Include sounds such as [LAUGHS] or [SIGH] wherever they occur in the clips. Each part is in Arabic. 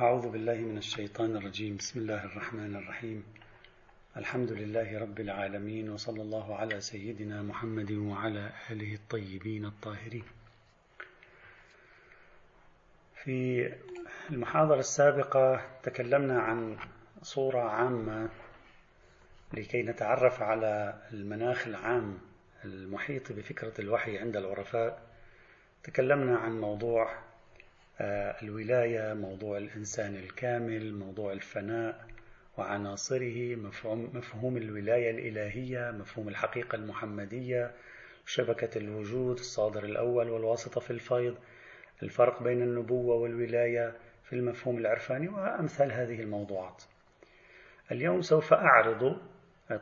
أعوذ بالله من الشيطان الرجيم. بسم الله الرحمن الرحيم. الحمد لله رب العالمين وصلى الله على سيدنا محمد وعلى آله الطيبين الطاهرين. في المحاضرة السابقة تكلمنا عن صورة عامة لكي نتعرف على المناخ العام المحيط بفكرة الوحي عند العرفاء. تكلمنا عن موضوع الولاية موضوع الإنسان الكامل موضوع الفناء وعناصره مفهوم, مفهوم الولاية الإلهية مفهوم الحقيقة المحمدية شبكة الوجود الصادر الأول والواسطة في الفيض الفرق بين النبوة والولاية في المفهوم العرفاني وأمثال هذه الموضوعات. اليوم سوف أعرض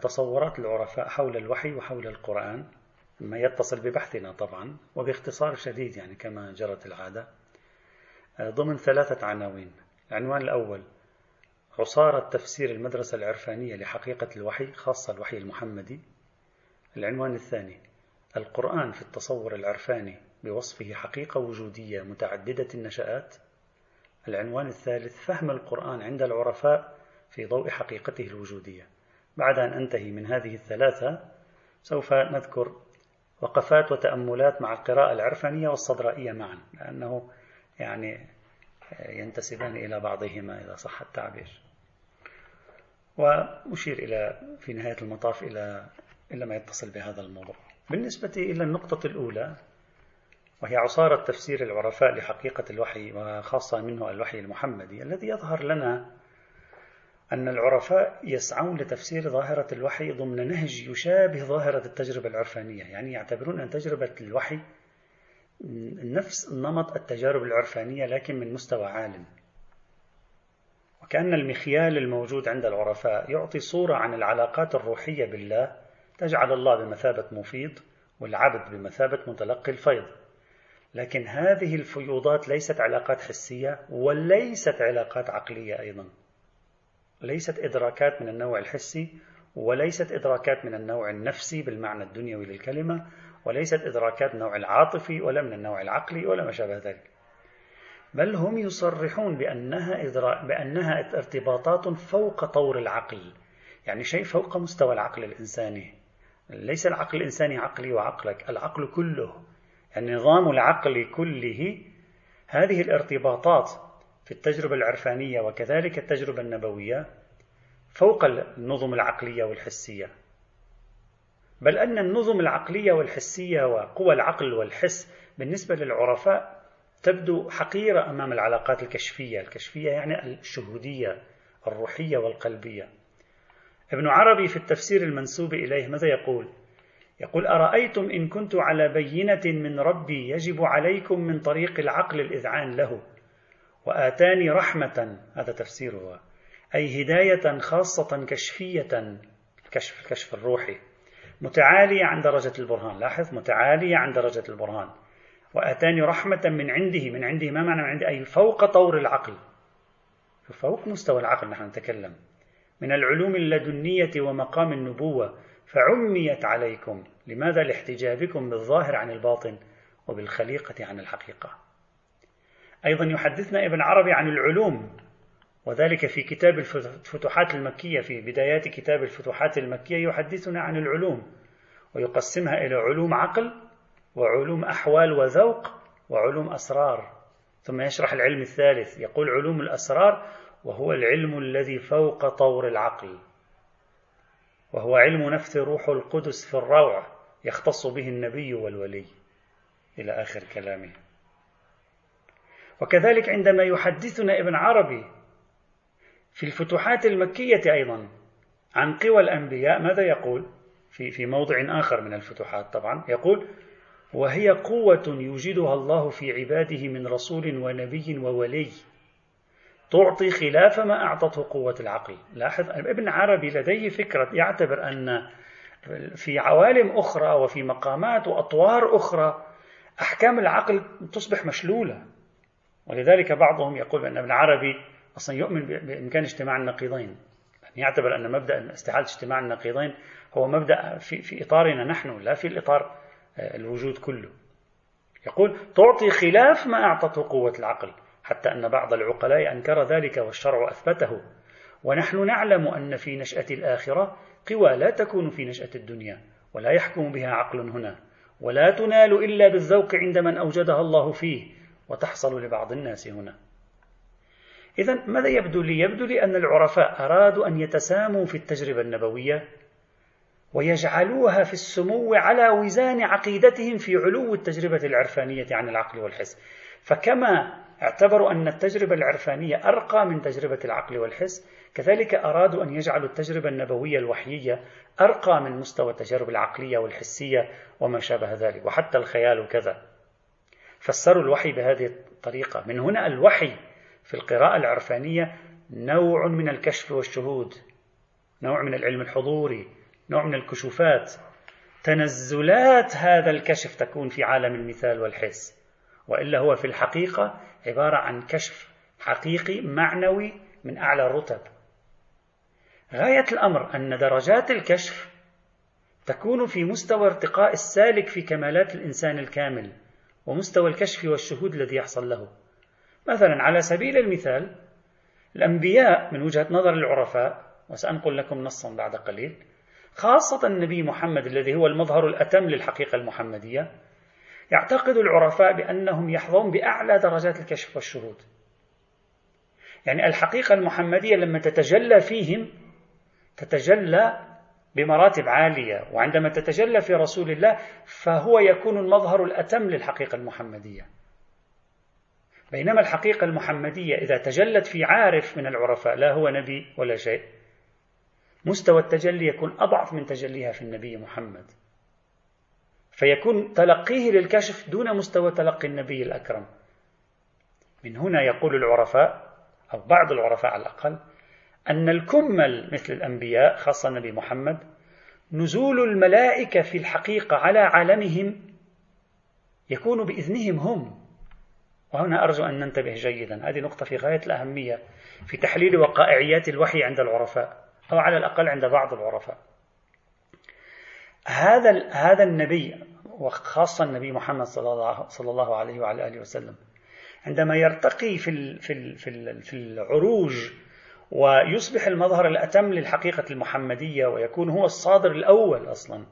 تصورات العرفاء حول الوحي وحول القرآن ما يتصل ببحثنا طبعا وباختصار شديد يعني كما جرت العادة. ضمن ثلاثة عناوين. العنوان الأول عصارة تفسير المدرسة العرفانية لحقيقة الوحي خاصة الوحي المحمدي. العنوان الثاني القرآن في التصور العرفاني بوصفه حقيقة وجودية متعددة النشآت. العنوان الثالث فهم القرآن عند العرفاء في ضوء حقيقته الوجودية. بعد أن أنتهي من هذه الثلاثة سوف نذكر وقفات وتأملات مع القراءة العرفانية والصدرائية معا لأنه يعني ينتسبان إلى بعضهما إذا صح التعبير. وأشير إلى في نهاية المطاف إلى إلى ما يتصل بهذا الموضوع. بالنسبة إلى النقطة الأولى وهي عصارة تفسير العرفاء لحقيقة الوحي وخاصة منه الوحي المحمدي الذي يظهر لنا أن العرفاء يسعون لتفسير ظاهرة الوحي ضمن نهج يشابه ظاهرة التجربة العرفانية يعني يعتبرون أن تجربة الوحي نفس نمط التجارب العرفانية لكن من مستوى عال وكأن المخيال الموجود عند العرفاء يعطي صورة عن العلاقات الروحية بالله تجعل الله بمثابة مفيض والعبد بمثابة متلقي الفيض. لكن هذه الفيوضات ليست علاقات حسية وليست علاقات عقلية أيضا. ليست إدراكات من النوع الحسي وليست إدراكات من النوع النفسي بالمعنى الدنيوي للكلمة وليست إدراكات النوع العاطفي ولا من النوع العقلي ولا ما شابه ذلك. بل هم يصرحون بأنها, إدراك بأنها ارتباطات فوق طور العقل يعني شيء فوق مستوى العقل الإنساني. ليس العقل الإنساني عقلي وعقلك العقل كله يعني نظام العقل كله. هذه الارتباطات في التجربة العرفانية وكذلك التجربة النبوية فوق النظم العقلية والحسية. بل أن النظم العقلية والحسية وقوى العقل والحس بالنسبة للعرفاء تبدو حقيرة أمام العلاقات الكشفية. الكشفية يعني الشهودية الروحية والقلبية. ابن عربي في التفسير المنسوب إليه ماذا يقول؟ يقول أرأيتم إن كنت على بينة من ربي يجب عليكم من طريق العقل الإذعان له وآتاني رحمة هذا تفسيرها أي هداية خاصة كشفية الكشف الكشف الروحي. متعالية عن درجة البرهان. لاحظ متعالية عن درجة البرهان. وآتاني رحمة من عنده من عنده ما معنى من عنده؟ أي فوق طور العقل. فوق مستوى العقل نحن نتكلم. من العلوم اللدنية ومقام النبوة فعميت عليكم. لماذا؟ لاحتجابكم بالظاهر عن الباطن وبالخليقة عن الحقيقة. أيضا يحدثنا ابن عربي عن العلوم. وذلك في كتاب الفتوحات المكية في بدايات كتاب الفتوحات المكية يحدثنا عن العلوم ويقسمها إلى علوم عقل وعلوم أحوال وذوق وعلوم أسرار. ثم يشرح العلم الثالث يقول علوم الأسرار وهو العلم الذي فوق طور العقل. وهو علم نفث روح القدس في الروع يختص به النبي والولي. إلى آخر كلامه. وكذلك عندما يحدثنا ابن عربي في الفتوحات المكية أيضا عن قوى الأنبياء ماذا يقول؟ في في موضع آخر من الفتوحات طبعا يقول وهي قوة يوجدها الله في عباده من رسول ونبي وولي تعطي خلاف ما أعطته قوة العقل. لاحظ ابن عربي لديه فكرة يعتبر أن في عوالم أخرى وفي مقامات وأطوار أخرى أحكام العقل تصبح مشلولة. ولذلك بعضهم يقول أن ابن عربي أصلا يؤمن بإمكان اجتماع النقيضين. يعني يعتبر أن مبدأ استحالة اجتماع النقيضين هو مبدأ في, في إطارنا نحن لا في الإطار آه، الوجود كله. يقول تعطي خلاف ما أعطته قوة العقل حتى أن بعض العقلاء أنكر ذلك والشرع أثبته. ونحن نعلم أن في نشأة الآخرة قوى لا تكون في نشأة الدنيا ولا يحكم بها عقل هنا. ولا تنال إلا بالذوق عند من أوجدها الله فيه وتحصل لبعض الناس هنا. إذا ماذا يبدو لي؟ يبدو لي أن العرفاء أرادوا أن يتساموا في التجربة النبوية ويجعلوها في السمو على وزان عقيدتهم في علو التجربة العرفانية عن العقل والحس. فكما اعتبروا أن التجربة العرفانية أرقى من تجربة العقل والحس كذلك أرادوا أن يجعلوا التجربة النبوية الوحيية أرقى من مستوى التجارب العقلية والحسية وما شابه ذلك وحتى الخيال وكذا. فسروا الوحي بهذه الطريقة. من هنا الوحي في القراءة العرفانية نوع من الكشف والشهود نوع من العلم الحضوري نوع من الكشوفات. تنزلات هذا الكشف تكون في عالم المثال والحس وإلا هو في الحقيقة عبارة عن كشف حقيقي معنوي من أعلى الرتب. غاية الأمر أن درجات الكشف تكون في مستوى ارتقاء السالك في كمالات الإنسان الكامل ومستوى الكشف والشهود الذي يحصل له. مثلا على سبيل المثال الأنبياء من وجهة نظر العرفاء وسأنقل لكم نصا بعد قليل خاصة النبي محمد الذي هو المظهر الأتم للحقيقة المحمدية يعتقد العرفاء بأنهم يحظون بأعلى درجات الكشف والشهود. يعني الحقيقة المحمدية لما تتجلى فيهم تتجلى بمراتب عالية وعندما تتجلى في رسول الله فهو يكون المظهر الأتم للحقيقة المحمدية. بينما الحقيقة المحمدية إذا تجلت في عارف من العرفاء لا هو نبي ولا شيء. مستوى التجلي يكون أضعف من تجليها في النبي محمد. فيكون تلقيه للكشف دون مستوى تلقي النبي الأكرم. من هنا يقول العرفاء أو بعض العرفاء على الأقل أن الكمل مثل الأنبياء خاصة النبي محمد نزول الملائكة في الحقيقة على عالمهم يكون بإذنهم هم. وهنا أرجو أن ننتبه جيدا. هذه نقطة في غاية الأهمية في تحليل وقائعيات الوحي عند العرفاء أو على الأقل عند بعض العرفاء. هذا هذا النبي وخاصة النبي محمد صلى الله صلى الله عليه وعلى آله وسلم عندما يرتقي في في في في العروج ويصبح المظهر الأتم للحقيقة المحمدية ويكون هو الصادر الأول أصلا.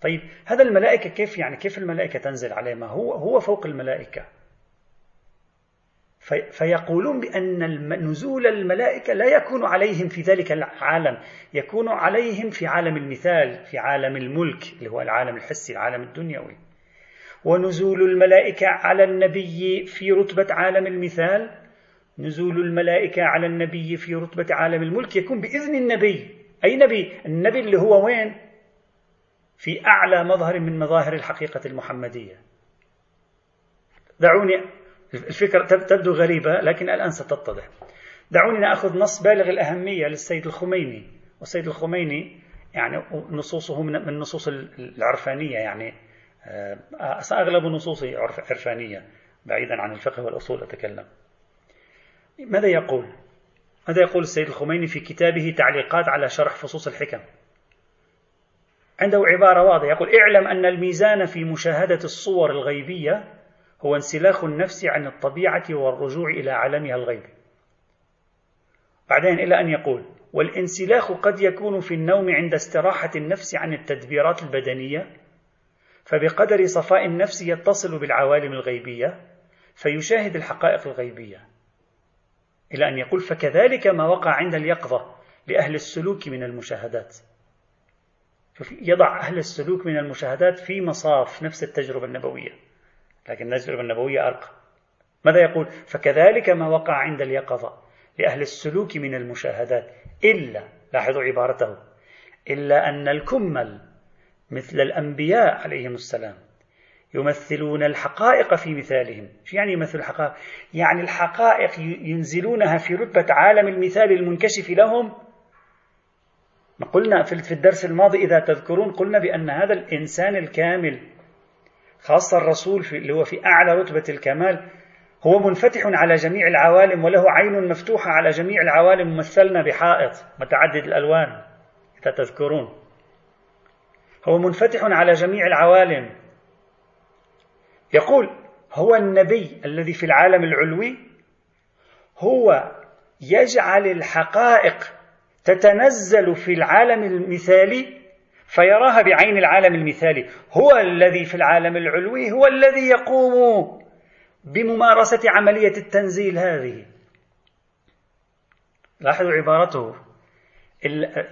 طيب هذا الملائكة كيف يعني كيف الملائكة تنزل عليه؟ ما هو هو فوق الملائكة. فيقولون بأن نزول الملائكة لا يكون عليهم في ذلك العالم يكون عليهم في عالم المثال في عالم الملك اللي هو العالم الحسي العالم الدنيوي. ونزول الملائكة على النبي في رتبة عالم المثال نزول الملائكة على النبي في رتبة عالم الملك يكون بإذن النبي. أي نبي؟ النبي اللي هو وين؟ في أعلى مظهر من مظاهر الحقيقة المحمدية. دعوني الفكرة تبدو غريبة لكن الآن ستتضح. دعوني نأخذ نص بالغ الأهمية للسيد الخميني. والسيد الخميني يعني نصوصه من النصوص العرفانية يعني آه، أغلب نصوصه عرفانية بعيدا عن الفقه والأصول أتكلم. ماذا يقول؟ ماذا يقول السيد الخميني في كتابه تعليقات على شرح فصوص الحكم؟ عنده عبارة واضحة. يقول اعلم أن الميزان في مشاهدة الصور الغيبية هو انسلاخ النفس عن الطبيعة والرجوع إلى عالمها الغيب. بعدين إلى أن يقول والانسلاخ قد يكون في النوم عند استراحة النفس عن التدبيرات البدنية فبقدر صفاء النفس يتصل بالعوالم الغيبية فيشاهد الحقائق الغيبية. إلى أن يقول فكذلك ما وقع عند اليقظة لأهل السلوك من المشاهدات. يضع أهل السلوك من المشاهدات في مصاف نفس التجربة النبوية. لكن التجربة النبوية أرقى. ماذا يقول؟ فكذلك ما وقع عند اليقظة لأهل السلوك من المشاهدات إلا لاحظوا عبارته إلا أن الكمل مثل الأنبياء عليهم السلام يمثلون الحقائق في مثالهم. شو يعني يمثل الحقائق؟ يعني الحقائق ينزلونها في رتبة عالم المثال المنكشف لهم. قلنا في الدرس الماضي إذا تذكرون قلنا بأن هذا الإنسان الكامل خاصة الرسول في اللي هو في أعلى رتبة الكمال هو منفتح على جميع العوالم وله عين مفتوحة على جميع العوالم ممثلنا بحائط متعدد الألوان إذا تذكرون هو منفتح على جميع العوالم. يقول هو النبي الذي في العالم العلوي هو يجعل الحقائق تتنزل في العالم المثالي فيراها بعين العالم المثالي. هو الذي في العالم العلوي هو الذي يقوم بممارسة عملية التنزيل هذه. لاحظوا عبارته.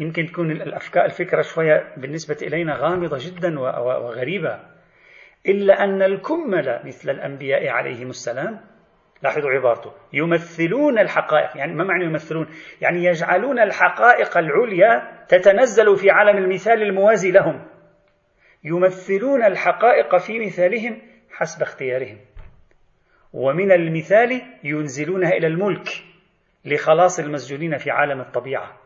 يمكن تكون الأفكار الفكرة شوية بالنسبة إلينا غامضة جدا وغريبة. إلا أن الكمل مثل الأنبياء عليهم السلام لاحظوا عبارته يمثلون الحقائق. يعني ما معنى يمثلون؟ يعني يجعلون الحقائق العليا تتنزل في عالم المثال الموازي لهم يمثلون الحقائق في مثالهم حسب اختيارهم. ومن المثال ينزلونها إلى الملك لخلاص المسجونين في عالم الطبيعة.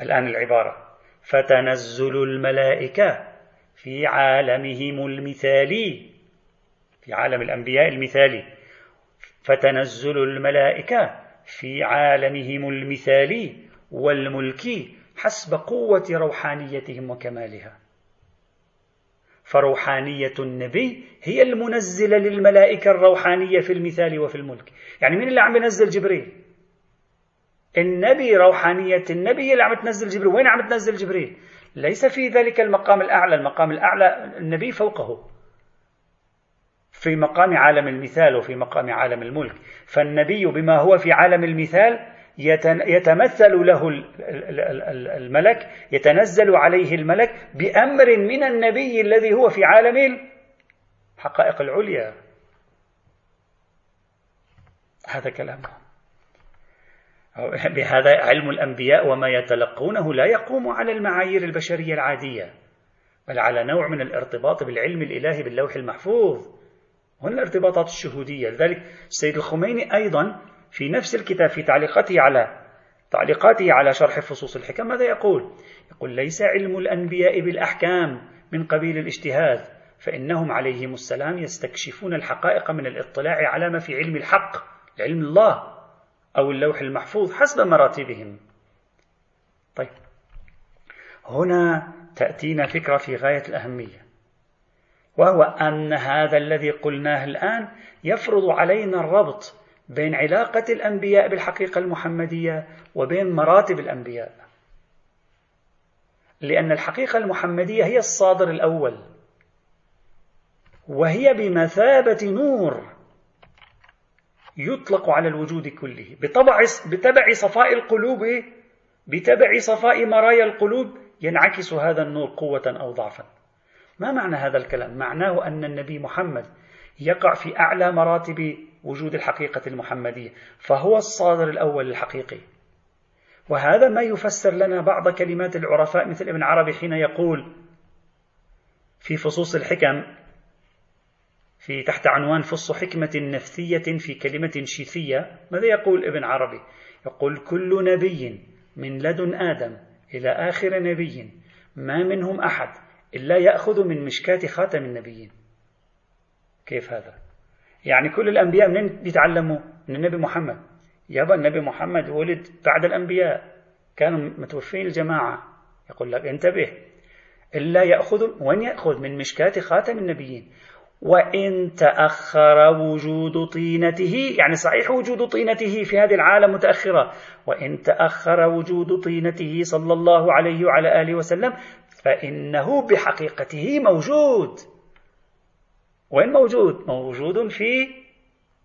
الآن العبارة فتنزل الملائكة في عالمهم المثالي في عالم الأنبياء المثالي. فتنزل الملائكة في عالمهم المثالي والملكي حسب قوة روحانيتهم وكمالها. فروحانية النبي هي المنزلة للملائكة الروحانية في المثال وفي الملك. يعني مين اللي عم ينزل جبريل؟ النبي روحانية النبي هي اللي عم تنزل جبريل. وين عم تنزل جبريل؟ ليس في ذلك المقام الأعلى. المقام الأعلى النبي فوقه. في مقام عالم المثال وفي مقام عالم الملك. فالنبي بما هو في عالم المثال يتمثل له الملك يتنزل عليه الملك بأمر من النبي الذي هو في عالم الحقائق العليا. هذا كلام. [LAUGHS] بهذا علم الأنبياء وما يتلقونه لا يقوم على المعايير البشرية العادية بل على نوع من الارتباط بالعلم الإلهي باللوح المحفوظ هنا الارتباطات الشهودية. لذلك السيد الخميني أيضا في نفس الكتاب في تعليقاته على تعليقاته على شرح فصوص الحكم ماذا يقول؟ يقول ليس علم الأنبياء بالأحكام من قبيل الاجتهاد فإنهم عليهم السلام يستكشفون الحقائق من الاطلاع على ما في علم الحق علم الله أو اللوح المحفوظ حسب مراتبهم طيب هنا تأتينا فكرة في غاية الأهمية وهو أن هذا الذي قلناه الآن يفرض علينا الربط بين علاقة الأنبياء بالحقيقة المحمدية وبين مراتب الأنبياء لأن الحقيقة المحمدية هي الصادر الأول وهي بمثابة نور يطلق على الوجود كله بطبع بتبع صفاء القلوب بتبع صفاء مرايا القلوب ينعكس هذا النور قوة أو ضعفا ما معنى هذا الكلام؟ معناه أن النبي محمد يقع في أعلى مراتب وجود الحقيقة المحمدية فهو الصادر الأول الحقيقي. وهذا ما يفسر لنا بعض كلمات العرفاء مثل ابن عربي حين يقول في فصوص الحكم في تحت عنوان فص حكمة نفسية في كلمة شيثية ماذا يقول ابن عربي؟ يقول كل نبي من لدن آدم إلى آخر نبي ما منهم أحد إلا يأخذ من مشكاة خاتم النبيين. كيف هذا؟ يعني كل الأنبياء منين بيتعلموا من النبي محمد. يابا النبي محمد ولد بعد الأنبياء. كانوا متوفين الجماعة. يقول لك انتبه. إلا يأخذ وين يأخذ؟ من مشكاة خاتم النبيين. وإن تأخر وجود طينته يعني صحيح وجود طينته في هذه العالم متأخرة. وإن تأخر وجود طينته صلى الله عليه وعلى آله وسلم فإنه بحقيقته موجود. وين موجود؟ موجود في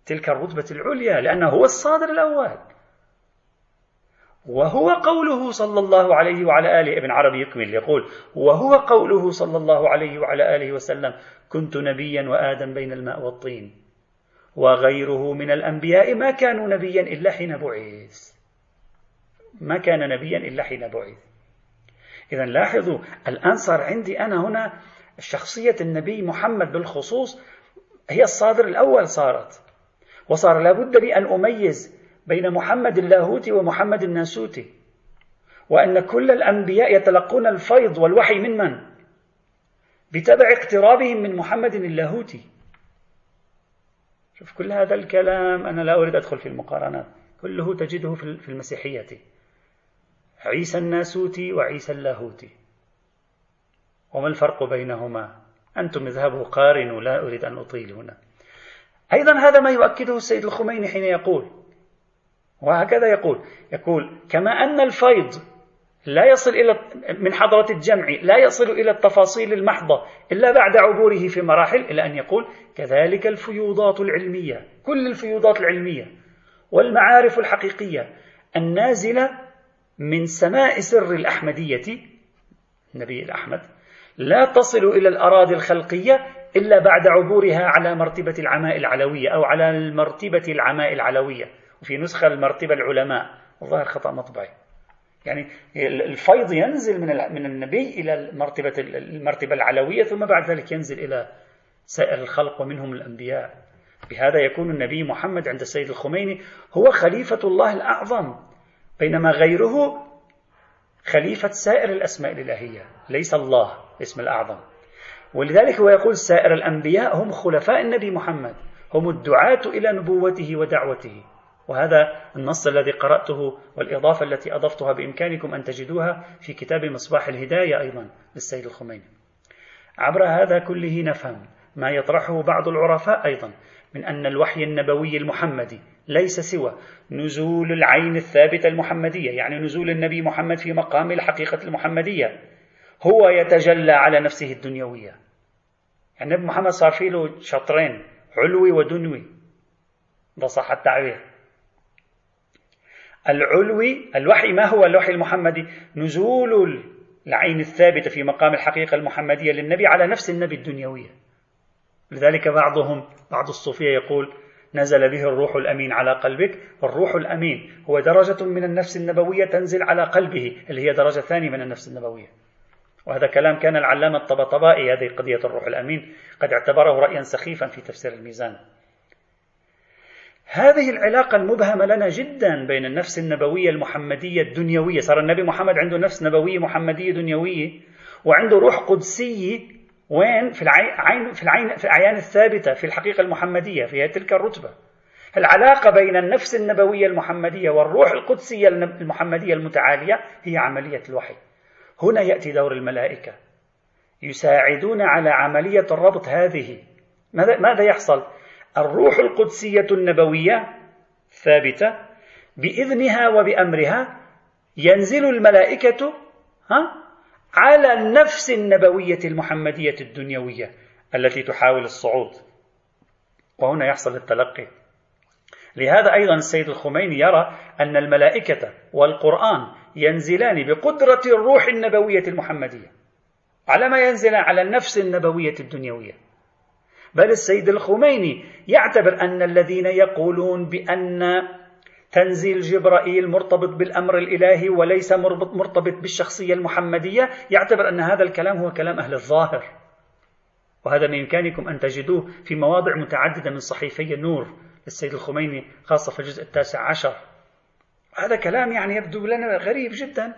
تلك الرتبة العليا لأنه هو الصادر الأول. وهو قوله صلى الله عليه وعلى آله ابن عربي يكمل يقول وهو قوله صلى الله عليه وعلى آله وسلم كنت نبيا وآدم بين الماء والطين وغيره من الأنبياء ما كانوا نبيا إلا حين بعث. ما كان نبيا إلا حين بعث. إذا لاحظوا الآن صار عندي أنا هنا شخصية النبي محمد بالخصوص هي الصادر الأول صارت. وصار لابد لي أن أميز بين محمد اللاهوتي ومحمد الناسوتي وأن كل الأنبياء يتلقون الفيض والوحي من من؟ بتبع اقترابهم من محمد اللاهوتي شوف كل هذا الكلام أنا لا أريد أدخل في المقارنات كله تجده في المسيحية. عيسى الناسوتي وعيسى اللاهوتي. وما الفرق بينهما؟ أنتم اذهبوا قارنوا لا أريد أن أطيل هنا. أيضا هذا ما يؤكده السيد الخميني حين يقول وهكذا يقول يقول كما أن الفيض لا يصل إلى من حضرة الجمع لا يصل إلى التفاصيل المحضة إلا بعد عبوره في مراحل إلى أن يقول كذلك الفيوضات العلمية كل الفيوضات العلمية والمعارف الحقيقية النازلة من سماء سر الأحمدية النبي الأحمد لا تصل إلى الأراضي الخلقية إلا بعد عبورها على مرتبة العماء العلوية أو على المرتبة العماء العلوية. وفي نسخة المرتبة العلماء. الظاهر خطأ مطبعي. يعني الفيض ينزل من من النبي إلى المرتبة المرتبة العلوية ثم بعد ذلك ينزل إلى سائر الخلق ومنهم الأنبياء. بهذا يكون النبي محمد عند السيد الخميني هو خليفة الله الأعظم. بينما غيره خليفة سائر الأسماء الإلهية. ليس الله. اسم الأعظم. ولذلك هو يقول سائر الأنبياء هم خلفاء النبي محمد. هم الدعاة إلى نبوته ودعوته. وهذا النص الذي قرأته والإضافة التي أضفتها بإمكانكم أن تجدوها في كتاب مصباح الهداية أيضا للسيد الخميني. عبر هذا كله نفهم ما يطرحه بعض العرفاء أيضا من أن الوحي النبوي المحمدي ليس سوى نزول العين الثابتة المحمدية يعني نزول النبي محمد في مقام الحقيقة المحمدية. هو يتجلى على نفسه الدنيوية. يعني النبي محمد صار فيه له شطرين علوي ودنوي. ده صح التعبير. العلوي الوحي ما هو الوحي المحمدي؟ نزول العين الثابتة في مقام الحقيقة المحمدية للنبي على نفس النبي الدنيوية. لذلك بعضهم بعض الصوفية يقول نزل به الروح الأمين على قلبك. الروح الأمين هو درجة من النفس النبوية تنزل على قلبه اللي هي درجة ثانية من النفس النبوية. وهذا كلام كان العلامة الطبطبائي هذه قضية الروح الأمين. قد اعتبره رأيا سخيفا في تفسير الميزان. هذه العلاقة المبهمة لنا جدا بين النفس النبوية المحمدية الدنيوية. صار النبي محمد عنده نفس نبوية محمدية دنيوية وعنده روح قدسية وين؟ في العين في العين في الأعيان الثابتة في الحقيقة المحمدية في تلك الرتبة. العلاقة بين النفس النبوية المحمدية والروح القدسية المحمدية المتعالية هي عملية الوحي. هنا يأتي دور الملائكة. يساعدون على عملية الربط هذه. ماذا يحصل؟ الروح القدسية النبوية ثابتة بإذنها وبأمرها ينزل الملائكة ها على النفس النبوية المحمدية الدنيوية التي تحاول الصعود. وهنا يحصل التلقي. لهذا أيضا السيد الخميني يرى أن الملائكة والقرآن ينزلان بقدرة الروح النبوية المحمدية. على ما ينزل على النفس النبوية الدنيوية. بل السيد الخميني يعتبر أن الذين يقولون بأن تنزيل جبرائيل مرتبط بالأمر الإلهي وليس مرتبط بالشخصية المحمدية يعتبر أن هذا الكلام هو كلام أهل الظاهر. وهذا من إمكانكم أن تجدوه في مواضع متعددة من صحيفي النور للسيد الخميني خاصة في الجزء التاسع عشر. هذا كلام يعني يبدو لنا غريب جدا.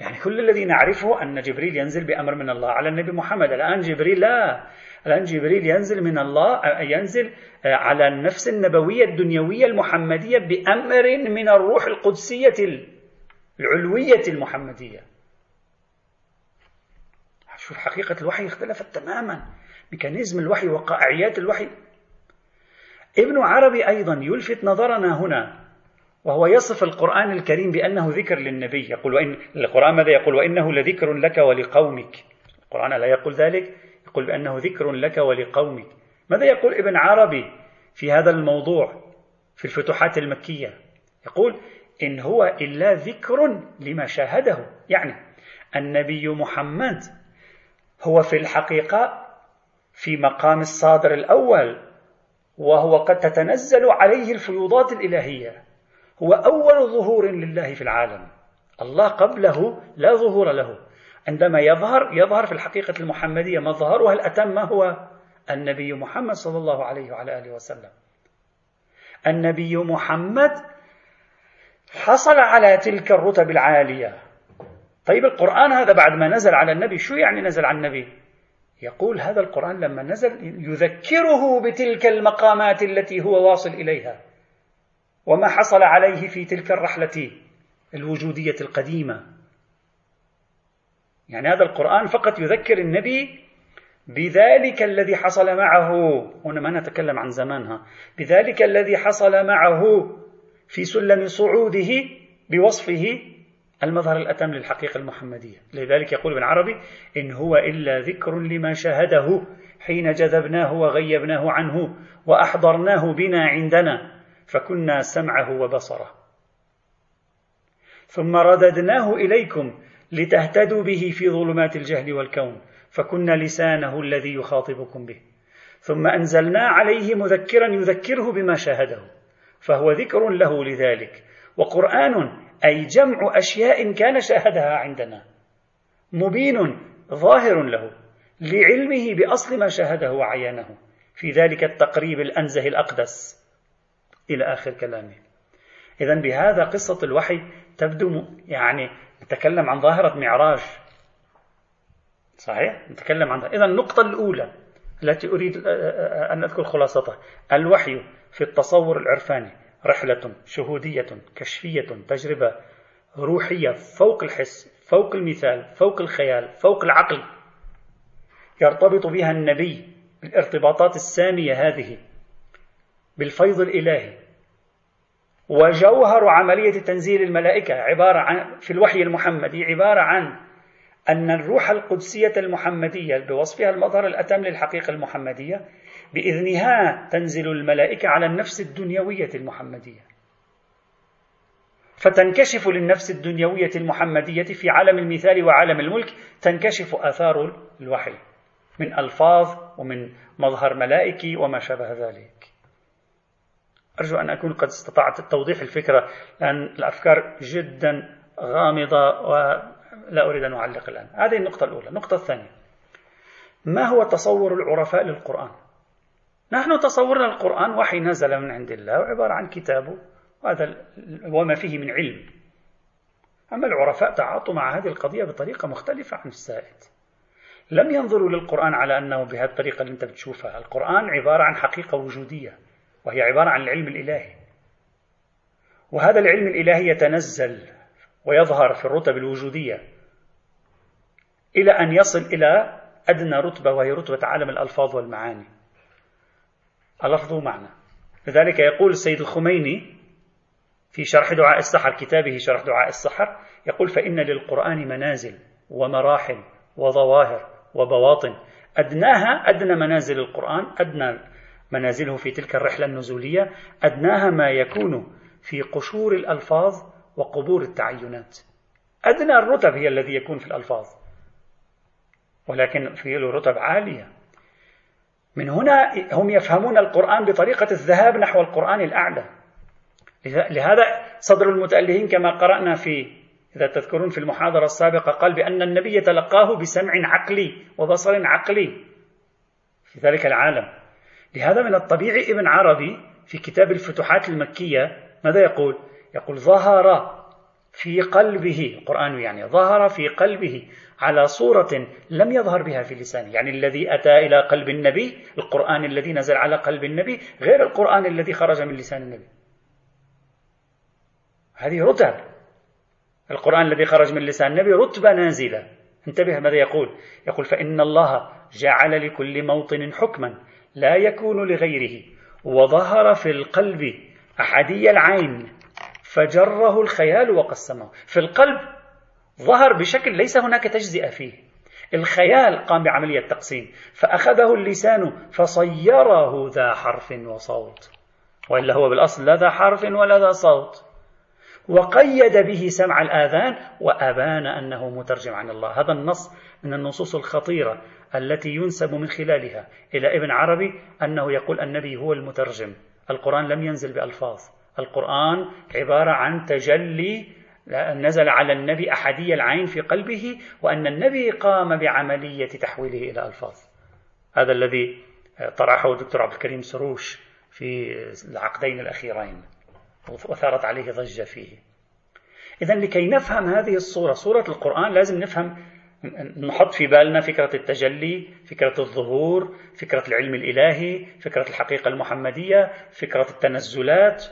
يعني كل الذي نعرفه أن جبريل ينزل بأمر من الله على النبي محمد. الآن جبريل لا. الآن جبريل ينزل من الله ينزل على النفس النبوية الدنيوية المحمدية بأمر من الروح القدسية العلوية المحمدية. شوف حقيقة الوحي اختلفت تماما. ميكانيزم الوحي وقائعيات الوحي. ابن عربي أيضا يلفت نظرنا هنا. وهو يصف القرآن الكريم بأنه ذكر للنبي يقول وإن القرآن ماذا يقول؟ وإنه لذكر لك ولقومك. القرآن لا يقول ذلك يقول بأنه ذكر لك ولقومك. ماذا يقول ابن عربي في هذا الموضوع في الفتوحات المكية؟ يقول إن هو إلا ذكر لما شاهده. يعني النبي محمد هو في الحقيقة في مقام الصادر الأول وهو قد تتنزل عليه الفيوضات الإلهية. هو أول ظهور لله في العالم. الله قبله لا ظهور له. عندما يظهر يظهر في الحقيقة المحمدية مظهرها الأتم هو النبي محمد صلى الله عليه وعلى آله وسلم. النبي محمد حصل على تلك الرتب العالية. طيب القرآن هذا بعد ما نزل على النبي شو يعني نزل على النبي؟ يقول هذا القرآن لما نزل يذكره بتلك المقامات التي هو واصل إليها. وما حصل عليه في تلك الرحلة الوجودية القديمة. يعني هذا القرآن فقط يذكر النبي بذلك الذي حصل معه. هنا ما نتكلم عن زمانها بذلك الذي حصل معه في سلم صعوده بوصفه المظهر الأتم للحقيقة المحمدية. لذلك يقول ابن عربي إن هو إلا ذكر لما شاهده حين جذبناه وغيبناه عنه وأحضرناه بنا عندنا. فكنا سمعه وبصره. ثم رددناه إليكم لتهتدوا به في ظلمات الجهل والكون فكنا لسانه الذي يخاطبكم به. ثم أنزلنا عليه مذكرا يذكره بما شاهده فهو ذكر له لذلك. وقرآن أي جمع أشياء كان شاهدها عندنا. مبين ظاهر له لعلمه بأصل ما شاهده وعينه في ذلك التقريب الأنزه الأقدس. إلى آخر كلامه. إذا بهذا قصة الوحي تبدو يعني نتكلم عن ظاهرة معراج. صحيح؟ نتكلم عن إذا النقطة الأولى التي أريد أن أذكر خلاصتها. الوحي في التصور العرفاني رحلة شهودية كشفية تجربة روحية فوق الحس فوق المثال فوق الخيال فوق العقل يرتبط بها النبي الارتباطات السامية هذه بالفيض الإلهي. وجوهر عملية تنزيل الملائكة عبارة عن في الوحي المحمدي عبارة عن أن الروح القدسية المحمدية بوصفها المظهر الأتم للحقيقة المحمدية بإذنها تنزل الملائكة على النفس الدنيوية المحمدية. فتنكشف للنفس الدنيوية المحمدية في عالم المثال وعالم الملك تنكشف آثار الوحي من ألفاظ ومن مظهر ملائكي وما شابه ذلك. أرجو أن أكون قد استطعت توضيح الفكرة لأن الأفكار جدا غامضة ولا أريد أن أعلق الآن. هذه النقطة الأولى. النقطة الثانية. ما هو تصور العرفاء للقرآن؟ نحن تصورنا القرآن وحي نزل من عند الله وعبارة عن كتابه وهذا وما فيه من علم. أما العرفاء تعاطوا مع هذه القضية بطريقة مختلفة عن السائد. لم ينظروا للقرآن على أنه بهذه الطريقة اللي أنت بتشوفها. القرآن عبارة عن حقيقة وجودية. وهي عبارة عن العلم الإلهي. وهذا العلم الإلهي يتنزل ويظهر في الرتب الوجودية إلى أن يصل إلى أدنى رتبة وهي رتبة عالم الألفاظ والمعاني. اللفظ معنى. لذلك يقول السيد الخميني في شرح دعاء السحر كتابه شرح دعاء السحر يقول فإن للقرآن منازل ومراحل وظواهر وبواطن. أدناها أدنى منازل القرآن أدنى منازله في تلك الرحلة النزولية أدناها ما يكون في قشور الألفاظ وقبور التعينات. أدنى الرتب هي الذي يكون في الألفاظ ولكن في رتب عالية. من هنا هم يفهمون القرآن بطريقة الذهاب نحو القرآن الأعلى. لهذا صدر المتألهين كما قرأنا في إذا تذكرون في المحاضرة السابقة قال بأن النبي تلقاه بسمع عقلي وبصر عقلي في ذلك العالم. لهذا من الطبيعي ابن عربي في كتاب الفتوحات المكية ماذا يقول؟ يقول ظهر في قلبه القرآن يعني ظهر في قلبه على صورة لم يظهر بها في لسانه يعني الذي أتى إلى قلب النبي القرآن الذي نزل على قلب النبي غير القرآن الذي خرج من لسان النبي. هذه رتب القرآن الذي خرج من لسان النبي رتبة نازلة. انتبه ماذا يقول؟ يقول فإن الله جعل لكل موطن حكما. لا يكون لغيره. وظهر في القلب أحدي العين فجره الخيال وقسمه. في القلب ظهر بشكل ليس هناك تجزئة فيه. الخيال قام بعملية تقسيم فأخذه اللسان فصيره ذا حرف وصوت. وإلا هو بالأصل لا ذا حرف ولا ذا صوت. وقيد به سمع الآذان وأبان أنه مترجم عن الله. هذا النص من النصوص الخطيرة. التي ينسب من خلالها إلى ابن عربي أنه يقول النبي هو المترجم. القرآن لم ينزل بألفاظ. القرآن عبارة عن تجلي نزل على النبي أحدي العين في قلبه وأن النبي قام بعملية تحويله إلى ألفاظ. هذا الذي طرحه الدكتور عبد الكريم سروش في العقدين الأخيرين. وثارت عليه ضجة فيه. إذا لكي نفهم هذه الصورة صورة القرآن لازم نفهم نحط في بالنا فكرة التجلي فكرة الظهور فكرة العلم الإلهي فكرة الحقيقة المحمدية فكرة التنزلات.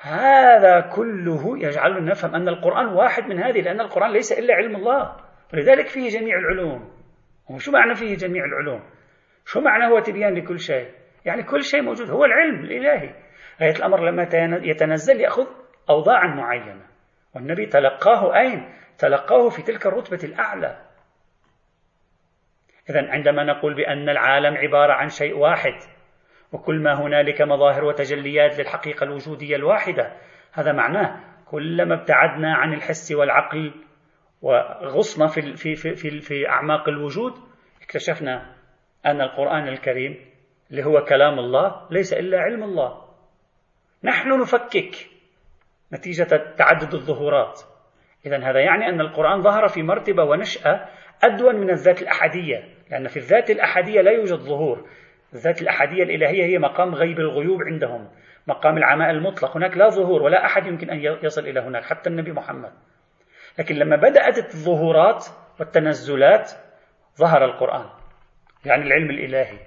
هذا كله يجعلنا نفهم أن القرآن واحد من هذه لأن القرآن ليس إلا علم الله. ولذلك فيه جميع العلوم. وشو معنى فيه جميع العلوم؟ شو معنى هو تبيان لكل شيء؟ يعني كل شيء موجود هو العلم الإلهي. غاية الأمر لما يتنزل يأخذ أوضاعا معينة. والنبي تلقاه أين؟ تلقاه في تلك الرتبة الأعلى. إذا عندما نقول بأن العالم عبارة عن شيء واحد وكل ما هنالك مظاهر وتجليات للحقيقة الوجودية الواحدة هذا معناه كلما ابتعدنا عن الحس والعقل وغصنا في, في, في, في, في أعماق الوجود اكتشفنا أن القرآن الكريم اللي هو كلام الله ليس إلا علم الله. نحن نفكك نتيجة تعدد الظهورات. إذا هذا يعني أن القرآن ظهر في مرتبة ونشأة أدون من الذات الأحدية لأن في الذات الأحدية لا يوجد ظهور. الذات الأحدية الإلهية هي مقام غيب الغيوب عندهم مقام العماء المطلق. هناك لا ظهور ولا أحد يمكن أن يصل إلى هناك حتى النبي محمد. لكن لما بدأت الظهورات والتنزلات ظهر القرآن يعني العلم الإلهي.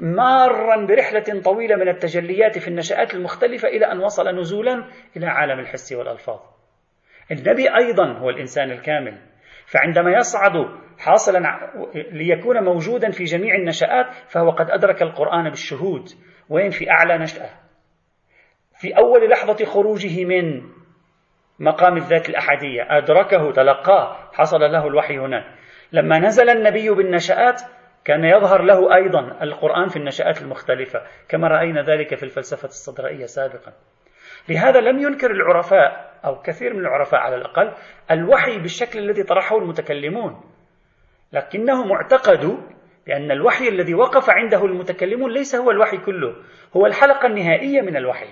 مارا برحلة طويلة من التجليات في النشآت المختلفة إلى أن وصل نزولا إلى عالم الحس والألفاظ. النبي أيضا هو الإنسان الكامل. فعندما يصعد حاصلا ليكون موجودا في جميع النشآت فهو قد أدرك القرآن بالشهود. وين؟ في أعلى نشأة. في أول لحظة خروجه من مقام الذات الأحدية أدركه تلقاه حصل له الوحي هناك. لما نزل النبي بالنشآت كان يظهر له أيضا القرآن في النشآت المختلفة. كما رأينا ذلك في الفلسفة الصدرائية سابقا. لهذا لم ينكر العرفاء أو كثير من العرفاء على الأقل الوحي بالشكل الذي طرحه المتكلمون. لكنهم اعتقدوا بأن الوحي الذي وقف عنده المتكلمون ليس هو الوحي كله هو الحلقة النهائية من الوحي.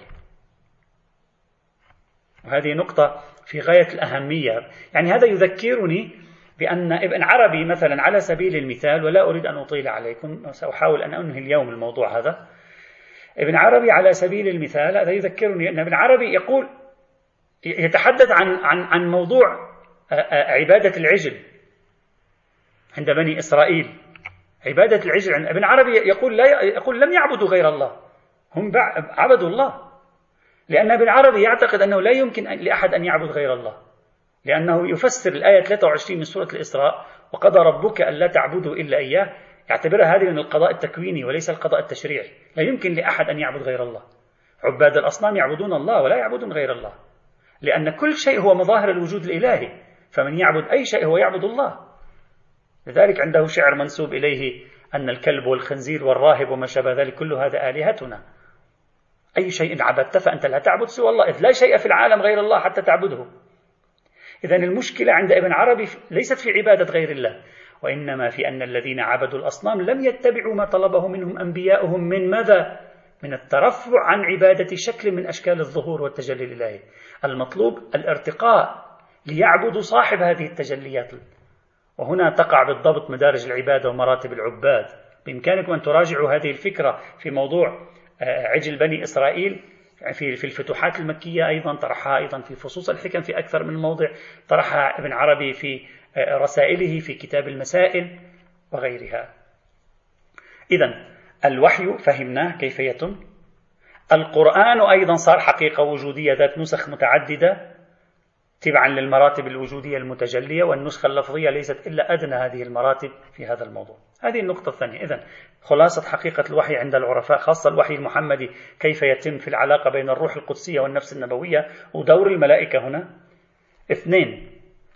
وهذه نقطة في غاية الأهمية. يعني هذا يذكرني بأن ابن عربي مثلا على سبيل المثال ولا أريد أن أطيل عليكم سأحاول أن أنهي اليوم الموضوع هذا ابن عربي على سبيل المثال هذا يذكرني أن ابن عربي يقول يتحدث عن عن عن موضوع عبادة العجل عند بني إسرائيل. عبادة العجل عند ابن عربي يقول لا يقول لم يعبدوا غير الله. هم عبدوا الله. لأن ابن عربي يعتقد أنه لا يمكن لأحد أن يعبد غير الله. لأنه يفسر الآية 23 من سورة الإسراء وقضى ربك ألا تعبدوا إلا إياه. يعتبرها هذه من القضاء التكويني وليس القضاء التشريعي. لا يمكن لأحد أن يعبد غير الله. عباد الأصنام يعبدون الله ولا يعبدون غير الله. لأن كل شيء هو مظاهر الوجود الإلهي. فمن يعبد أي شيء هو يعبد الله. لذلك عنده شعر منسوب إليه أن الكلب والخنزير والراهب وما شابه ذلك كل هذا آلهتنا. أي شيء عبدت فأنت لا تعبد سوى الله. إذ لا شيء في العالم غير الله حتى تعبده. إذا المشكلة عند ابن عربي ليست في عبادة غير الله. وإنما في أن الذين عبدوا الأصنام لم يتبعوا ما طلبه منهم أنبياؤهم من ماذا؟ من الترفع عن عبادة شكل من أشكال الظهور والتجلي الإلهي المطلوب الارتقاء ليعبدوا صاحب هذه التجليات. وهنا تقع بالضبط مدارج العبادة ومراتب العباد. بإمكانكم أن تراجعوا هذه الفكرة في موضوع آه، عجل بني إسرائيل في في الفتوحات المكية أيضا طرحها أيضا في فصوص الحكم في أكثر من موضع طرحها ابن عربي في رسائله في كتاب المسائل وغيرها. إذا الوحي فهمناه كيف يتم. القرآن أيضا صار حقيقة وجودية ذات نسخ متعددة تبعا للمراتب الوجودية المتجلية والنسخة اللفظية ليست إلا أدنى هذه المراتب في هذا الموضوع. هذه النقطة الثانية. إذا خلاصة حقيقة الوحي عند العرفاء خاصة الوحي المحمدي كيف يتم في العلاقة بين الروح القدسية والنفس النبوية ودور الملائكة هنا. اثنين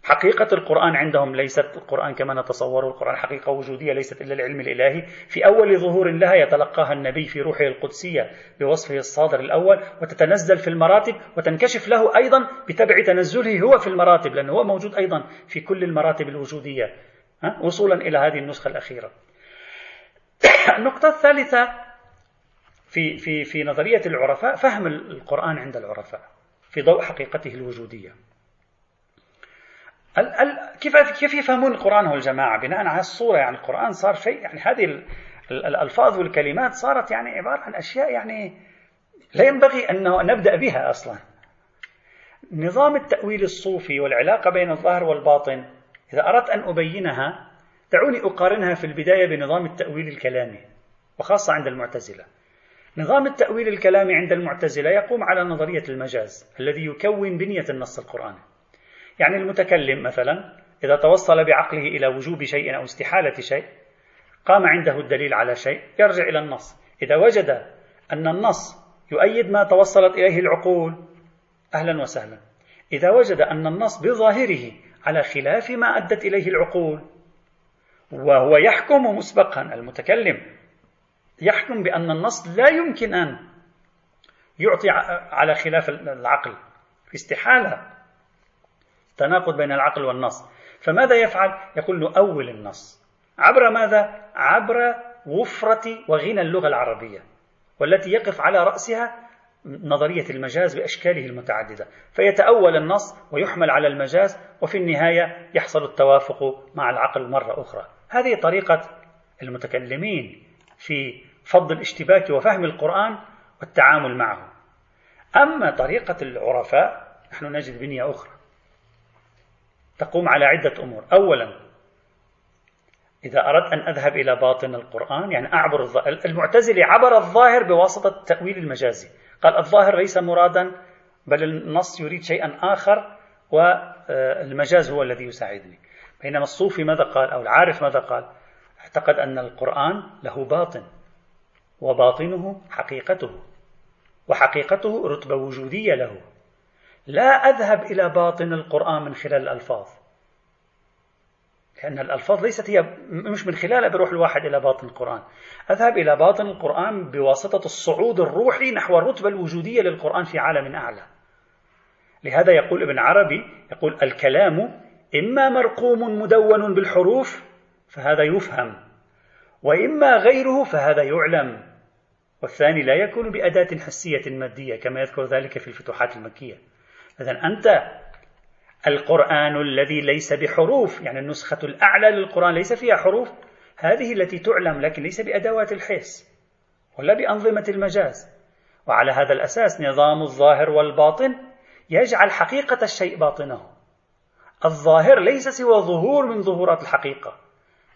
حقيقة القرآن عندهم ليست القرآن كما نتصوره القرآن حقيقة وجودية ليست إلا العلم الإلهي. في أول ظهور لها يتلقاها النبي في روحه القدسية بوصفه الصادر الأول وتتنزل في المراتب وتنكشف له أيضا بتبع تنزله هو في المراتب لأنه هو موجود أيضا في كل المراتب الوجودية. وصولا إلى هذه النسخة الأخيرة. [COUGHS] النقطة الثالثة في في في نظرية العرفاء فهم القرآن عند العرفاء في ضوء حقيقته الوجودية. كيف كيف يفهمون القرآن هو الجماعة بناء على الصورة يعني القرآن صار شيء يعني هذه الألفاظ والكلمات صارت يعني عبارة عن أشياء يعني لا ينبغي أن نبدأ بها أصلا. نظام التأويل الصوفي والعلاقة بين الظاهر والباطن إذا أردت أن أبينها دعوني أقارنها في البداية بنظام التأويل الكلامي وخاصة عند المعتزلة. نظام التأويل الكلامي عند المعتزلة يقوم على نظرية المجاز الذي يكون بنية النص القرآني. يعني المتكلم مثلا إذا توصل بعقله إلى وجوب شيء أو استحالة شيء قام عنده الدليل على شيء يرجع إلى النص. إذا وجد أن النص يؤيد ما توصلت إليه العقول أهلا وسهلا. إذا وجد أن النص بظاهره على خلاف ما أدت إليه العقول وهو يحكم مسبقا المتكلم يحكم بأن النص لا يمكن أن يعطي على خلاف العقل في استحالة. تناقض بين العقل والنص. فماذا يفعل؟ يقول نؤول النص. عبر ماذا؟ عبر وفرة وغنى اللغة العربية والتي يقف على رأسها نظرية المجاز بأشكاله المتعددة. فيتأول النص ويحمل على المجاز وفي النهاية يحصل التوافق مع العقل مرة أخرى. هذه طريقة المتكلمين في فض الاشتباك وفهم القرآن والتعامل معه. أما طريقة العرفاء نحن نجد بنية أخرى. تقوم على عدة أمور. أولا إذا أردت أن أذهب إلى باطن القرآن يعني أعبر الظاهر المعتزلي عبر الظاهر بواسطة التأويل المجازي. قال الظاهر ليس مرادا بل النص يريد شيئا آخر والمجاز هو الذي يساعدني. بينما الصوفي ماذا قال؟ أو العارف ماذا قال؟ اعتقد أن القرآن له باطن وباطنه حقيقته وحقيقته رتبة وجودية له. لا أذهب إلى باطن القرآن من خلال الألفاظ. لأن الألفاظ ليست هي مش من خلالها بروح الواحد إلى باطن القرآن. أذهب إلى باطن القرآن بواسطة الصعود الروحي نحو الرتبة الوجودية للقرآن في عالم أعلى. لهذا يقول ابن عربي يقول الكلام إما مرقوم مدون بالحروف فهذا يفهم وإما غيره فهذا يعلم. والثاني لا يكون بأداة حسية مادية كما يذكر ذلك في الفتوحات المكية. إذا أنت القرآن الذي ليس بحروف يعني النسخة الأعلى للقرآن ليس فيها حروف هذه التي تعلم لكن ليس بأدوات الحس ولا بأنظمة المجاز. وعلى هذا الأساس نظام الظاهر والباطن يجعل حقيقة الشيء باطنه. الظاهر ليس سوى ظهور من ظهورات الحقيقة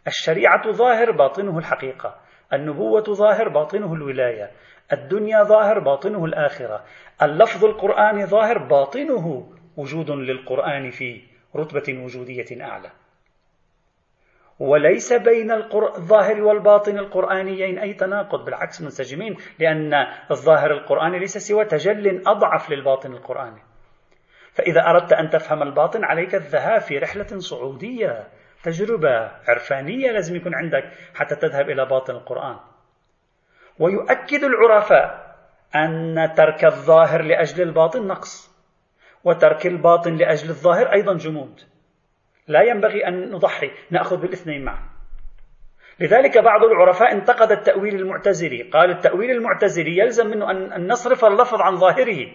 الشريعة ظاهر باطنه الحقيقة. النبوة ظاهر باطنه الولاية. الدنيا ظاهر باطنه الآخرة. اللفظ القرآني ظاهر باطنه وجود للقرآن في رتبة وجودية أعلى. وليس بين الظاهر والباطن القرآنيين أي تناقض بالعكس منسجمين لأن الظاهر القرآني ليس سوى تجل أضعف للباطن القرآني. فإذا أردت أن تفهم الباطن عليك الذهاب في رحلة صعودية. تجربة عرفانية لازم يكون عندك حتى تذهب إلى باطن القرآن. ويؤكد العرفاء أن ترك الظاهر لأجل الباطن نقص وترك الباطن لأجل الظاهر أيضا جمود. لا ينبغي أن نضحي نأخذ بالاثنين معا. لذلك بعض العرفاء انتقد التأويل المعتزلي قال التأويل المعتزلي يلزم منه أن نصرف اللفظ عن ظاهره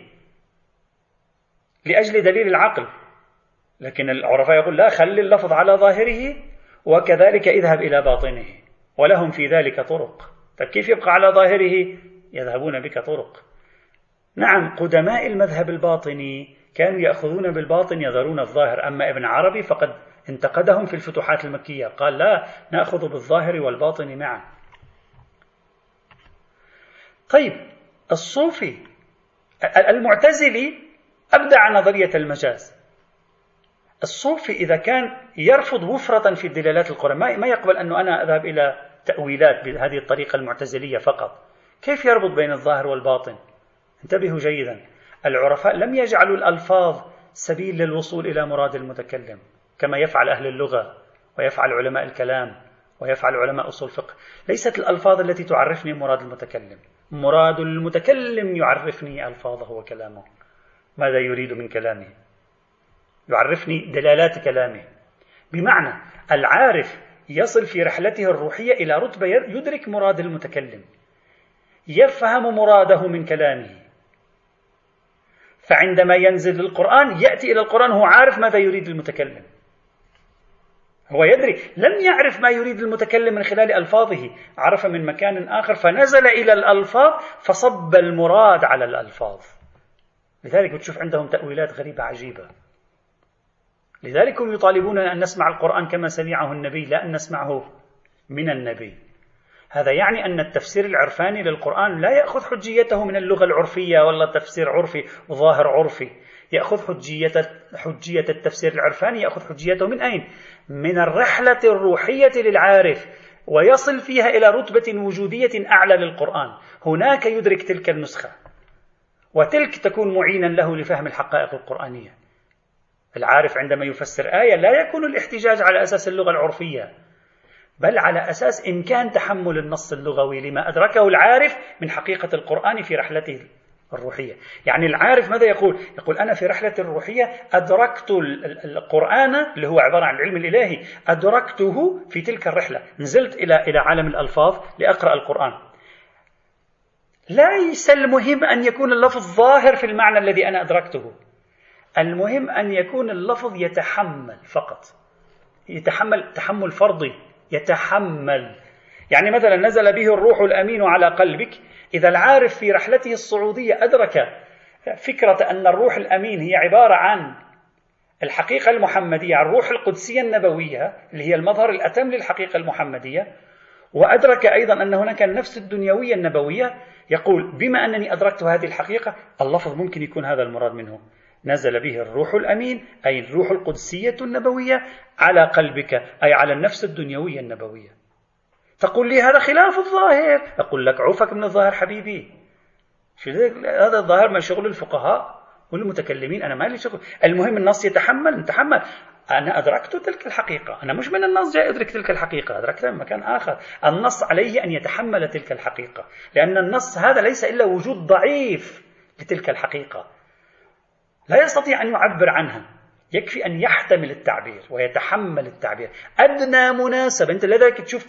لأجل دليل العقل. لكن العرفاء يقول لا خلي اللفظ على ظاهره وكذلك اذهب إلى باطنه. ولهم في ذلك طرق. طيب كيف يبقى على ظاهره؟ يذهبون بك طرق. نعم قدماء المذهب الباطني كانوا يأخذون بالباطن يذرون الظاهر. أما ابن عربي فقد انتقدهم في الفتوحات المكية. قال لا نأخذ بالظاهر والباطن معا. طيب الصوفي المعتزلي أبدع نظرية المجاز. الصوفي إذا كان يرفض وفرة في الدلالات القرآن ما يقبل أنه أنا أذهب إلى تأويلات بهذه الطريقة المعتزلية فقط. كيف يربط بين الظاهر والباطن؟ انتبهوا جيدا. العرفاء لم يجعلوا الألفاظ سبيل للوصول إلى مراد المتكلم كما يفعل أهل اللغة ويفعل علماء الكلام ويفعل علماء أصول الفقه. ليست الألفاظ التي تعرفني مراد المتكلم. مراد المتكلم يعرفني ألفاظه وكلامه. ماذا يريد من كلامه؟ يعرفني دلالات كلامه. بمعنى العارف يصل في رحلته الروحية إلى رتبة يدرك مراد المتكلم. يفهم مراده من كلامه. فعندما ينزل القرآن يأتي إلى القرآن هو عارف ماذا يريد المتكلم. هو يدري لم يعرف ما يريد المتكلم من خلال ألفاظه. عرف من مكان آخر فنزل إلى الألفاظ فصب المراد على الألفاظ. لذلك بتشوف عندهم تأويلات غريبة عجيبة. لذلك هم يطالبون أن نسمع القرآن كما سمعه النبي لا أن نسمعه من النبي. هذا يعني أن التفسير العرفاني للقرآن لا يأخذ حجيته من اللغة العرفية ولا تفسير عرفي وظاهر عرفي. يأخذ حجية حجية التفسير العرفاني يأخذ حجيته من أين؟ من الرحلة الروحية للعارف ويصل فيها إلى رتبة وجودية أعلى للقرآن. هناك يدرك تلك النسخة وتلك تكون معينا له لفهم الحقائق القرآنية. العارف عندما يفسر آية لا يكون الاحتجاج على أساس اللغة العرفية بل على أساس إمكان تحمل النص اللغوي لما أدركه العارف من حقيقة القرآن في رحلته الروحية. يعني العارف ماذا يقول؟ يقول أنا في رحلة الروحية أدركت القرآن اللي هو عبارة عن العلم الإلهي أدركته في تلك الرحلة نزلت إلى إلى عالم الألفاظ لأقرأ القرآن. ليس المهم أن يكون اللفظ ظاهر في المعنى الذي أنا أدركته. المهم أن يكون اللفظ يتحمل فقط. يتحمل تحمل فرضي. يتحمل. يعني مثلا نزل به الروح الأمين على قلبك. إذا العارف في رحلته الصعودية أدرك فكرة أن الروح الأمين هي عبارة عن الحقيقة المحمدية الروح القدسية النبوية اللي هي المظهر الأتم للحقيقة المحمدية. وأدرك أيضا أن هناك النفس الدنيوية النبوية يقول بما أنني أدركت هذه الحقيقة اللفظ ممكن يكون هذا المراد منه. نزل به الروح الأمين أي الروح القدسية النبوية على قلبك أي على النفس الدنيوية النبوية. تقول لي هذا خلاف الظاهر. أقول لك عوفك من الظاهر حبيبي. هذا الظاهر من شغل الفقهاء والمتكلمين أنا مالي شغل. المهم النص يتحمل نتحمل أنا أدركت تلك الحقيقة. أنا مش من النص جاي أدرك تلك الحقيقة. أدركتها من مكان آخر. النص عليه أن يتحمل تلك الحقيقة. لأن النص هذا ليس إلا وجود ضعيف لتلك الحقيقة. لا يستطيع أن يعبر عنها يكفي أن يحتمل التعبير ويتحمل التعبير. أدنى مناسبة. أنت لذلك تشوف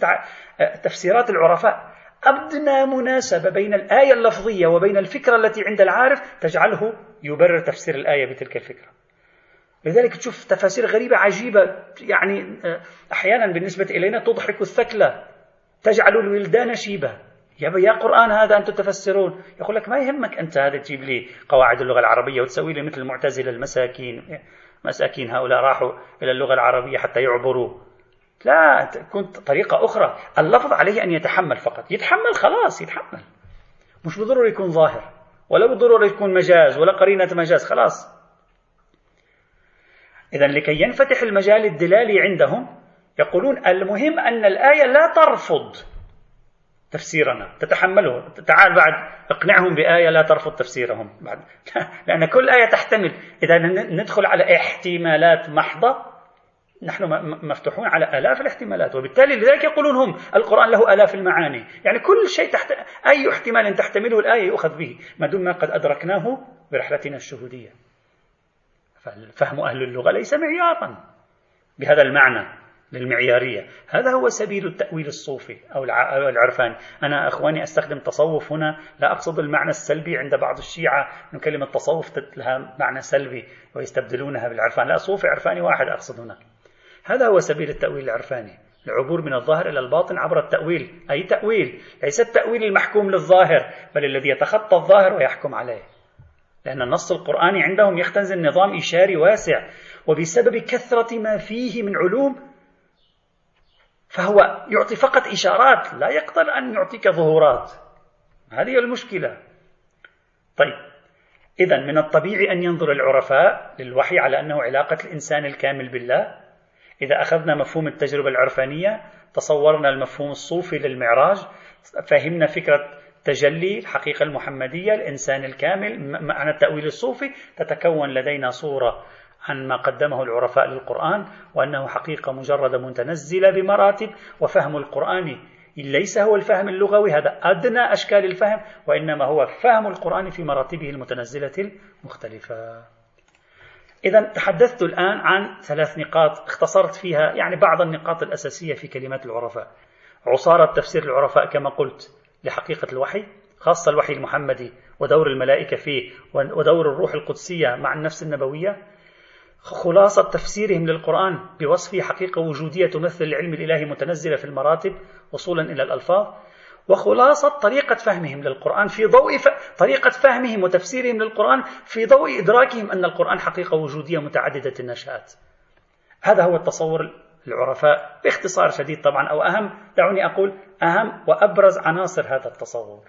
تفسيرات العرفاء. أدنى مناسبة بين الآية اللفظية وبين الفكرة التي عند العارف تجعله يبرر تفسير الآية بتلك الفكرة. لذلك تشوف تفاسير غريبة عجيبة. يعني آه، أحيانا بالنسبة إلينا تضحك الثكلة تجعل الولدان شيبة. يا يا قرآن هذا أنتم تفسرون. يقول لك ما يهمك أنت هذا تجيب لي قواعد اللغة العربية وتسوي لي مثل المعتزلة المساكين. مساكين هؤلاء راحوا إلى اللغة العربية حتى يعبروا. لا كنت طريقة أخرى. اللفظ عليه أن يتحمل فقط. يتحمل خلاص يتحمل. مش بالضرورة يكون ظاهر ولا بالضرورة يكون مجاز ولا قرينة مجاز خلاص. إذا لكي ينفتح المجال الدلالي عندهم يقولون المهم أن الآية لا ترفض. تفسيرنا. تتحمله. تعال بعد اقنعهم بآية لا ترفض تفسيرهم. بعد. [LAUGHS] لأن كل آية تحتمل. إذا ندخل على احتمالات محضة نحن مفتوحون على آلاف الاحتمالات. وبالتالي لذلك يقولون هم القرآن له آلاف المعاني. يعني كل شيء تحت أي احتمال تحتمله الآية يؤخذ به ما دون ما قد أدركناه برحلتنا الشهودية. ففهم أهل اللغة ليس معيارا بهذا المعنى. للمعيارية. هذا هو سبيل التأويل الصوفي أو العرفاني. أنا أخواني أستخدم تصوف هنا. لا أقصد المعنى السلبي عند بعض الشيعة. من كلمة تصوف لها معنى سلبي ويستبدلونها بالعرفان. لا صوفي عرفاني واحد أقصد هنا. هذا هو سبيل التأويل العرفاني. العبور من الظاهر إلى الباطن عبر التأويل. أي تأويل؟ ليس التأويل المحكوم للظاهر بل الذي يتخطى الظاهر ويحكم عليه. لأن النص القرآني عندهم يختزن نظام إشاري واسع وبسبب كثرة ما فيه من علوم فهو يعطي فقط إشارات لا يقدر أن يعطيك ظهورات. هذه المشكلة. طيب إذا من الطبيعي أن ينظر العرفاء للوحي على أنه علاقة الإنسان الكامل بالله. إذا أخذنا مفهوم التجربة العرفانية تصورنا المفهوم الصوفي للمعراج فهمنا فكرة تجلي الحقيقة المحمدية الإنسان الكامل معنى التأويل الصوفي تتكون لدينا صورة عن ما قدمه العرفاء للقرآن وأنه حقيقة مجردة متنزلة بمراتب وفهم القرآن ليس هو الفهم اللغوي هذا أدنى أشكال الفهم وإنما هو فهم القرآن في مراتبه المتنزلة المختلفة. إذا تحدثت الآن عن ثلاث نقاط اختصرت فيها يعني بعض النقاط الأساسية في كلمات العرفاء. عصارة تفسير العرفاء كما قلت لحقيقة الوحي خاصة الوحي المحمدي ودور الملائكة فيه ودور الروح القدسية مع النفس النبوية. خلاصة تفسيرهم للقرآن بوصفه حقيقة وجودية تمثل العلم الإلهي متنزلة في المراتب وصولا إلى الألفاظ وخلاصة طريقة فهمهم للقرآن في ضوء ف... طريقة فهمهم وتفسيرهم للقرآن في ضوء إدراكهم أن القرآن حقيقة وجودية متعددة النشآت. هذا هو التصور العرفاء باختصار شديد طبعا أو أهم دعوني أقول أهم وأبرز عناصر هذا التصور.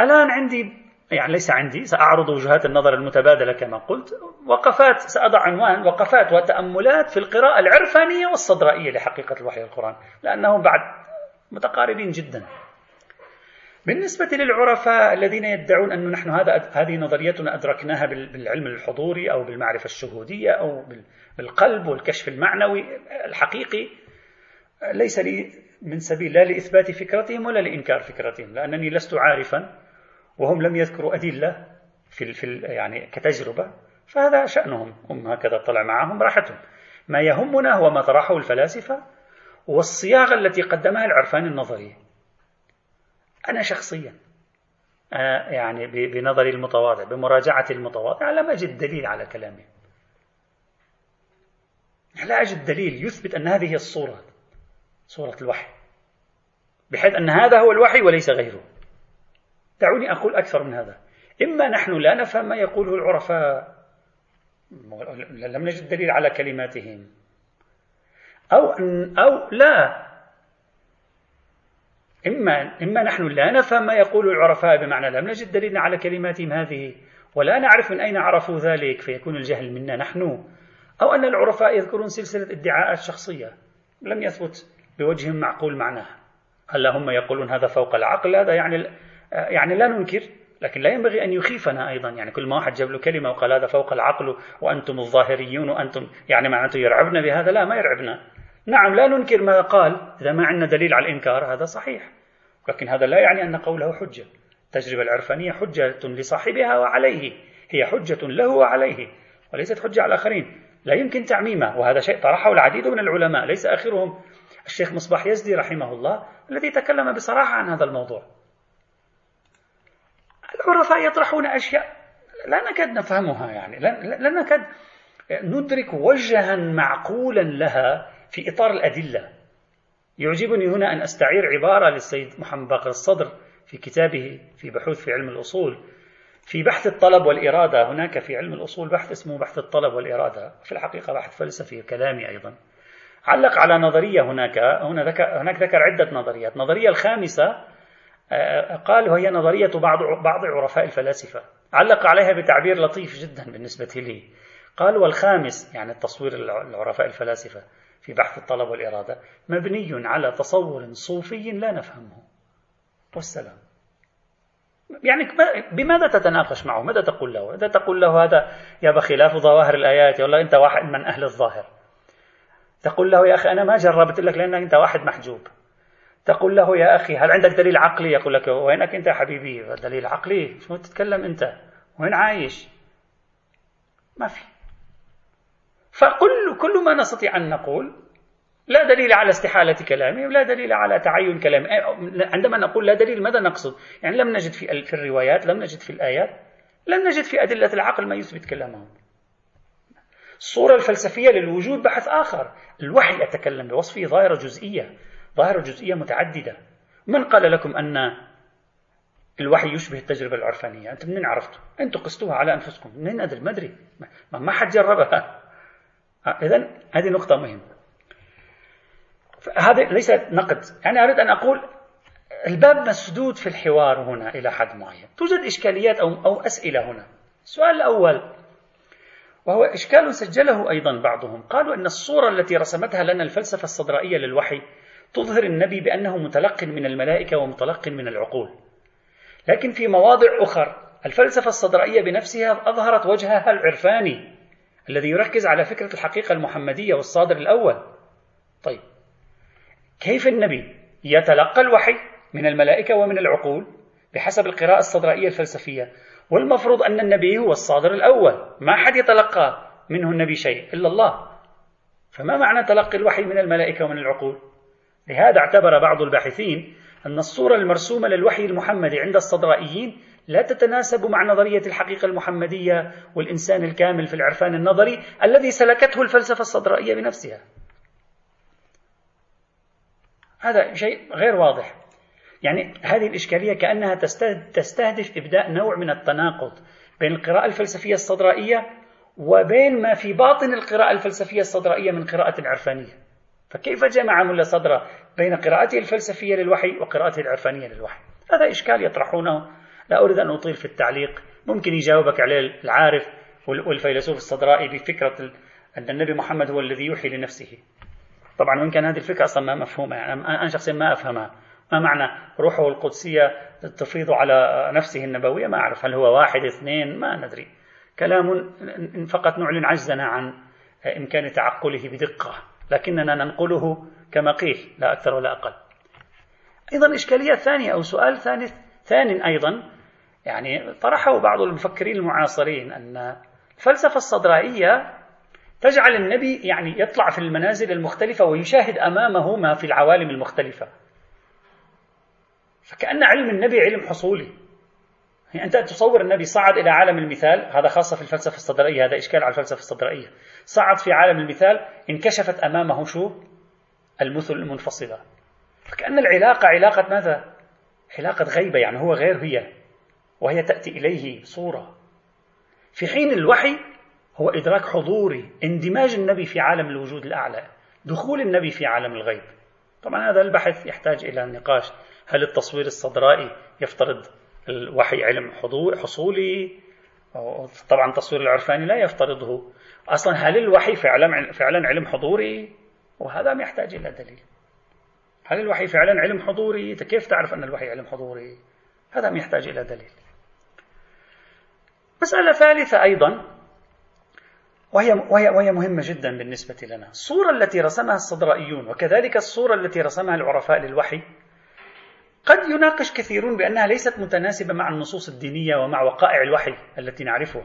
الآن عندي يعني ليس عندي سأعرض وجهات النظر المتبادلة كما قلت. وقفات سأضع عنوان وقفات وتأملات في القراءة العرفانية والصدرائية لحقيقة الوحي القرآن لأنهم بعد متقاربين جدا. بالنسبة للعرفاء الذين يدعون أن نحن هذا هذه نظريتنا أدركناها بالعلم الحضوري أو بالمعرفة الشهودية أو بالقلب والكشف المعنوي الحقيقي ليس لي من سبيل لا لإثبات فكرتهم ولا لإنكار فكرتهم لأنني لست عارفا. وهم لم يذكروا أدلة في في يعني كتجربة فهذا شأنهم. هم هكذا طلع معهم راحتهم. ما يهمنا هو ما طرحه الفلاسفة والصياغة التي قدمها العرفان النظري. أنا شخصيا أنا يعني بنظري المتواضع بمراجعة المتواضع لم أجد دليل على كلامي. لا أجد دليل يثبت أن هذه الصورة صورة الوحي بحيث أن هذا هو الوحي وليس غيره. دعوني أقول أكثر من هذا. إما نحن لا نفهم ما يقوله العرفاء. لم نجد دليل على كلماتهم. أو أو لا. إما إما نحن لا نفهم ما يقول العرفاء بمعنى لم نجد دليلا على كلماتهم هذه ولا نعرف من أين عرفوا ذلك فيكون الجهل منا نحن. أو أن العرفاء يذكرون سلسلة ادعاءات شخصية. لم يثبت بوجه معقول معناها. هل هم يقولون هذا فوق العقل هذا يعني يعني لا ننكر لكن لا ينبغي أن يخيفنا أيضا. يعني كل ما واحد جاب له كلمة وقال هذا فوق العقل وأنتم الظاهريون وأنتم يعني معناته يرعبنا بهذا لا ما يرعبنا. نعم لا ننكر ما قال إذا ما عندنا دليل على الإنكار هذا صحيح. لكن هذا لا يعني أن قوله حجة. التجربة العرفانية حجة لصاحبها وعليه هي حجة له وعليه وليست حجة على الآخرين. لا يمكن تعميمه وهذا شيء طرحه العديد من العلماء ليس آخرهم. الشيخ مصباح يزدي رحمه الله الذي تكلم بصراحة عن هذا الموضوع. العرفاء يطرحون أشياء لا نكاد نفهمها يعني. لا نكاد ندرك وجها معقولا لها في إطار الأدلة. يعجبني هنا أن أستعير عبارة للسيد محمد باقر الصدر في كتابه في بحوث في علم الأصول. في بحث الطلب والإرادة هناك في علم الأصول بحث اسمه بحث الطلب والإرادة. في الحقيقة بحث فلسفي كلامي أيضا. علق على نظرية هناك. هنا هناك ذكر عدة نظريات. النظرية الخامسة قال وهي نظرية بعض بعض عرفاء الفلاسفة. علق عليها بتعبير لطيف جدا بالنسبة لي. قال والخامس يعني التصوير العرفاء الفلاسفة في بحث الطلب والإرادة مبني على تصور صوفي لا نفهمه. والسلام. يعني بماذا تتناقش معه؟ ماذا تقول له؟ إذا تقول له هذا يا بخلاف ظواهر الآيات والله أنت واحد من أهل الظاهر. تقول له يا أخي أنا ما جربت لك لأنك أنت واحد محجوب. تقول له يا أخي هل عندك دليل عقلي؟ يقول لك وينك أنت يا حبيبي؟ دليل عقلي. شو تتكلم أنت؟ وين عايش؟ ما في. فكل كل ما نستطيع أن نقول لا دليل على استحالة كلامه ولا دليل على تعين كلامه عندما نقول لا دليل ماذا نقصد؟ يعني لم نجد في, الروايات لم نجد في الآيات لم نجد في أدلة العقل ما يثبت كلامهم. الصورة الفلسفية للوجود بحث آخر. الوحي يتكلم بوصفه ظاهرة جزئية. ظاهرة جزئية متعددة. من قال لكم أن الوحي يشبه التجربة العرفانية؟ أنتم منين عرفتوا؟ أنتم قستوها على أنفسكم. منين أدري ما أدري. ما حد جربها. إذا هذه نقطة مهمة. هذا ليس نقد. يعني أريد أن أقول الباب مسدود في الحوار هنا إلى حد معين. توجد إشكاليات أو, أو أسئلة هنا. السؤال الأول. وهو إشكال سجله أيضا بعضهم. قالوا أن الصورة التي رسمتها لنا الفلسفة الصدرائية للوحي تظهر النبي بأنه متلق من الملائكة ومتلق من العقول. لكن في مواضع أخر الفلسفة الصدرائية بنفسها أظهرت وجهها العرفاني الذي يركز على فكرة الحقيقة المحمدية والصادر الأول. طيب كيف النبي يتلقى الوحي من الملائكة ومن العقول؟ بحسب القراءة الصدرائية الفلسفية. والمفروض أن النبي هو الصادر الأول. ما حد يتلقى منه النبي شيء إلا الله. فما معنى تلقي الوحي من الملائكة ومن العقول؟ لهذا اعتبر بعض الباحثين أن الصورة المرسومة للوحي المحمدي عند الصدرائيين لا تتناسب مع نظرية الحقيقة المحمدية والإنسان الكامل في العرفان النظري الذي سلكته الفلسفة الصدرائية بنفسها. هذا شيء غير واضح. يعني هذه الإشكالية كأنها تستهدف إبداء نوع من التناقض بين القراءة الفلسفية الصدرائية وبين ما في باطن القراءة الفلسفية الصدرائية من قراءة عرفانية فكيف جمع ملا صدر بين قراءته الفلسفية للوحي وقراءته العرفانية للوحي؟ هذا إشكال يطرحونه. لا أريد أن أطيل في التعليق. ممكن يجاوبك عليه العارف والفيلسوف الصدرائي بفكرة أن النبي محمد هو الذي يوحي لنفسه. طبعا وإن كان هذه الفكرة أصلا ما مفهومة. يعني أنا شخصيا ما أفهمها. ما معنى روحه القدسية تفيض على نفسه النبوية؟ ما أعرف. هل هو واحد اثنين؟ ما ندري. كلام فقط نعلن عجزنا عن إمكان تعقله بدقة. لكننا ننقله كما قيل لا أكثر ولا أقل. أيضا إشكالية ثانية أو سؤال ثاني ثان أيضا يعني طرحه بعض المفكرين المعاصرين أن الفلسفة الصدرائية تجعل النبي يعني يطلع في المنازل المختلفة ويشاهد أمامه ما في العوالم المختلفة. فكأن علم النبي علم حصولي. يعني أنت تصور النبي صعد إلى عالم المثال هذا خاصة في الفلسفة الصدرائية هذا إشكال على الفلسفة الصدرائية. صعد في عالم المثال انكشفت أمامه شو؟ المثل المنفصلة. فكأن العلاقة علاقة ماذا؟ علاقة غيبة يعني هو غير هي وهي تأتي إليه صورة. في حين الوحي هو إدراك حضوري اندماج النبي في عالم الوجود الأعلى دخول النبي في عالم الغيب. طبعا هذا البحث يحتاج إلى نقاش. هل التصوير الصدرائي يفترض الوحي علم حصولي. طبعا التصوير العرفاني لا يفترضه. أصلا هل الوحي فعلا فعلا علم حضوري؟ وهذا ما يحتاج إلى دليل. هل الوحي فعلا علم حضوري؟ كيف تعرف أن الوحي علم حضوري؟ هذا ما يحتاج إلى دليل. مسألة ثالثة أيضا. وهي, وهي, وهي مهمة جدا بالنسبة لنا. الصورة التي رسمها الصدرائيون وكذلك الصورة التي رسمها العرفاء للوحي قد يناقش كثيرون بأنها ليست متناسبة مع النصوص الدينية ومع وقائع الوحي التي نعرفها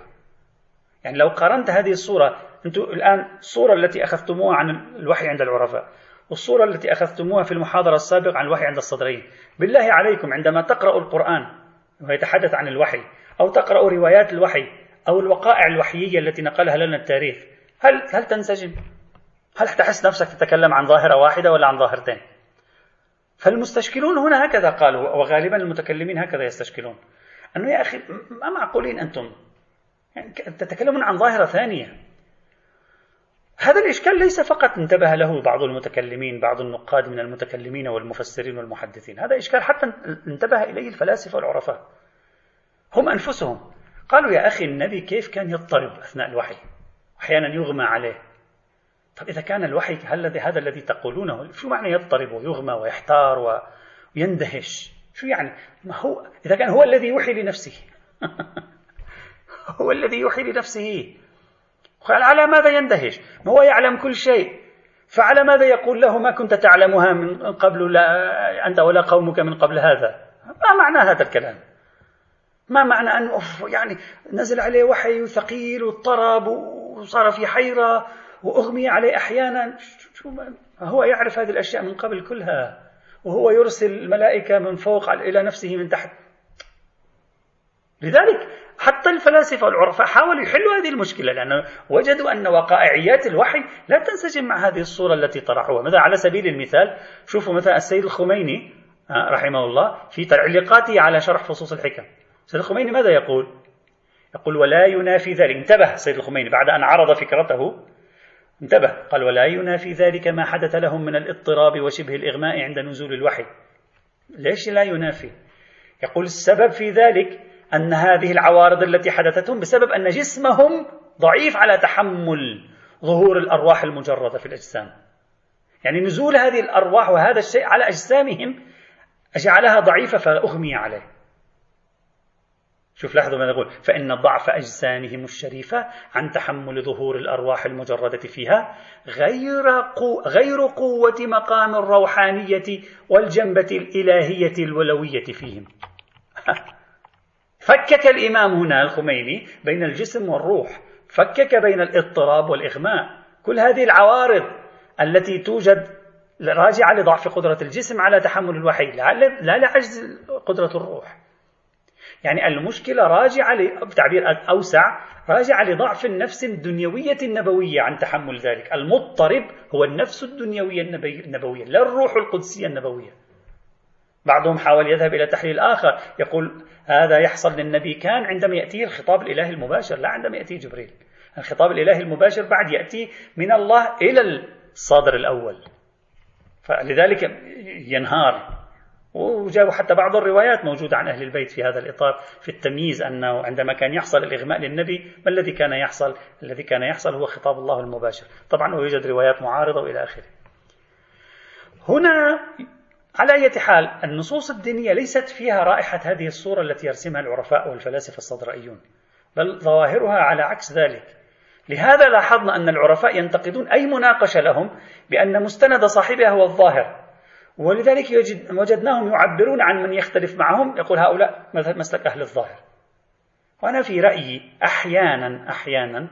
يعني لو قارنت هذه الصورة أنتم الآن الصورة التي أخذتموها عن الوحي عند العرفاء والصورة التي أخذتموها في المحاضرة السابقة عن الوحي عند الصدرين بالله عليكم عندما تقرأوا القرآن ويتحدث عن الوحي أو تقرأوا روايات الوحي أو الوقائع الوحيية التي نقلها لنا التاريخ هل هل تنسجم؟ هل تحس نفسك تتكلم عن ظاهرة واحدة ولا عن ظاهرتين؟ فالمستشكلون هنا هكذا قالوا وغالبا المتكلمين هكذا يستشكلون. أنه يا أخي ما معقولين أنتم؟ يعني تتكلمون عن ظاهرة ثانية. هذا الإشكال ليس فقط انتبه له بعض المتكلمين بعض النقاد من المتكلمين والمفسرين والمحدثين. هذا إشكال حتى انتبه إليه الفلاسفة والعرفاء. هم أنفسهم. قالوا يا أخي النبي كيف كان يضطرب أثناء الوحي؟ أحيانا يغمى عليه. طب إذا كان الوحي هذا الذي تقولونه شو معنى يضطرب ويغمى ويحتار ويندهش؟ شو يعني؟ ما هو إذا كان هو الذي يوحي لنفسه. [LAUGHS] هو الذي يوحي لنفسه. على ماذا يندهش؟ ما هو يعلم كل شيء. فعلى ماذا يقول له ما كنت تعلمها من قبل لا أنت ولا قومك من قبل هذا؟ ما معنى هذا الكلام؟ ما معنى أنه يعني نزل عليه وحي ثقيل واضطرب وصار في حيرة وأغمي عليه أحيانا. هو يعرف هذه الأشياء من قبل كلها. وهو يرسل الملائكة من فوق إلى نفسه من تحت. لذلك حتى الفلاسفة والعرفاء حاولوا يحلوا هذه المشكلة لأنه وجدوا أن وقائعيات الوحي لا تنسجم مع هذه الصورة التي طرحوها. مثلا على سبيل المثال شوفوا مثلا السيد الخميني آه، رحمه الله في تعليقاته على شرح فصوص الحكم. السيد الخميني ماذا يقول؟ يقول ولا ينافي ذلك. انتبه السيد الخميني بعد أن عرض فكرته انتبه. قال ولا ينافي ذلك ما حدث لهم من الاضطراب وشبه الإغماء عند نزول الوحي. ليش لا ينافي؟ يقول السبب في ذلك أن هذه العوارض التي حدثتهم بسبب أن جسمهم ضعيف على تحمل ظهور الأرواح المجردة في الأجسام. يعني نزول هذه الأرواح وهذا الشيء على أجسامهم جعلها ضعيفة فأغمي عليه. شوف لاحظوا ماذا يقول فإن ضعف أجسامهم الشريفة عن تحمل ظهور الأرواح المجردة فيها غير, قو غير قوة مقام الروحانية والجنبة الإلهية الولوية فيهم. [LAUGHS] فكك الإمام هنا الخميني بين الجسم والروح. فكك بين الاضطراب والإغماء. كل هذه العوارض التي توجد راجعة لضعف قدرة الجسم على تحمل الوحي لا لعجز قدرة الروح. يعني المشكلة راجعة بتعبير أوسع راجعة لضعف النفس الدنيوية النبوية عن تحمل ذلك. المضطرب هو النفس الدنيوية النبوية لا الروح القدسية النبوية. بعضهم حاول يذهب إلى تحليل آخر يقول هذا يحصل للنبي كان عندما يأتيه الخطاب الإلهي المباشر لا عندما يأتيه جبريل. الخطاب الإلهي المباشر بعد يأتي من الله إلى الصادر الأول. فلذلك ينهار وجابوا حتى بعض الروايات موجودة عن أهل البيت في هذا الإطار في التمييز أنه عندما كان يحصل الإغماء للنبي ما الذي كان يحصل؟ الذي كان يحصل هو خطاب الله المباشر. طبعا ويوجد روايات معارضة وإلى آخره. هنا على أي حال النصوص الدينية ليست فيها رائحة هذه الصورة التي يرسمها العرفاء والفلاسفة الصدرائيون بل ظواهرها على عكس ذلك. لهذا لاحظنا أن العرفاء ينتقدون أي مناقشة لهم بأن مستند صاحبها هو الظاهر. ولذلك وجدناهم يعبرون عن من يختلف معهم. يقول هؤلاء مسلك أهل الظاهر. وأنا في رأيي أحيانا أحيانا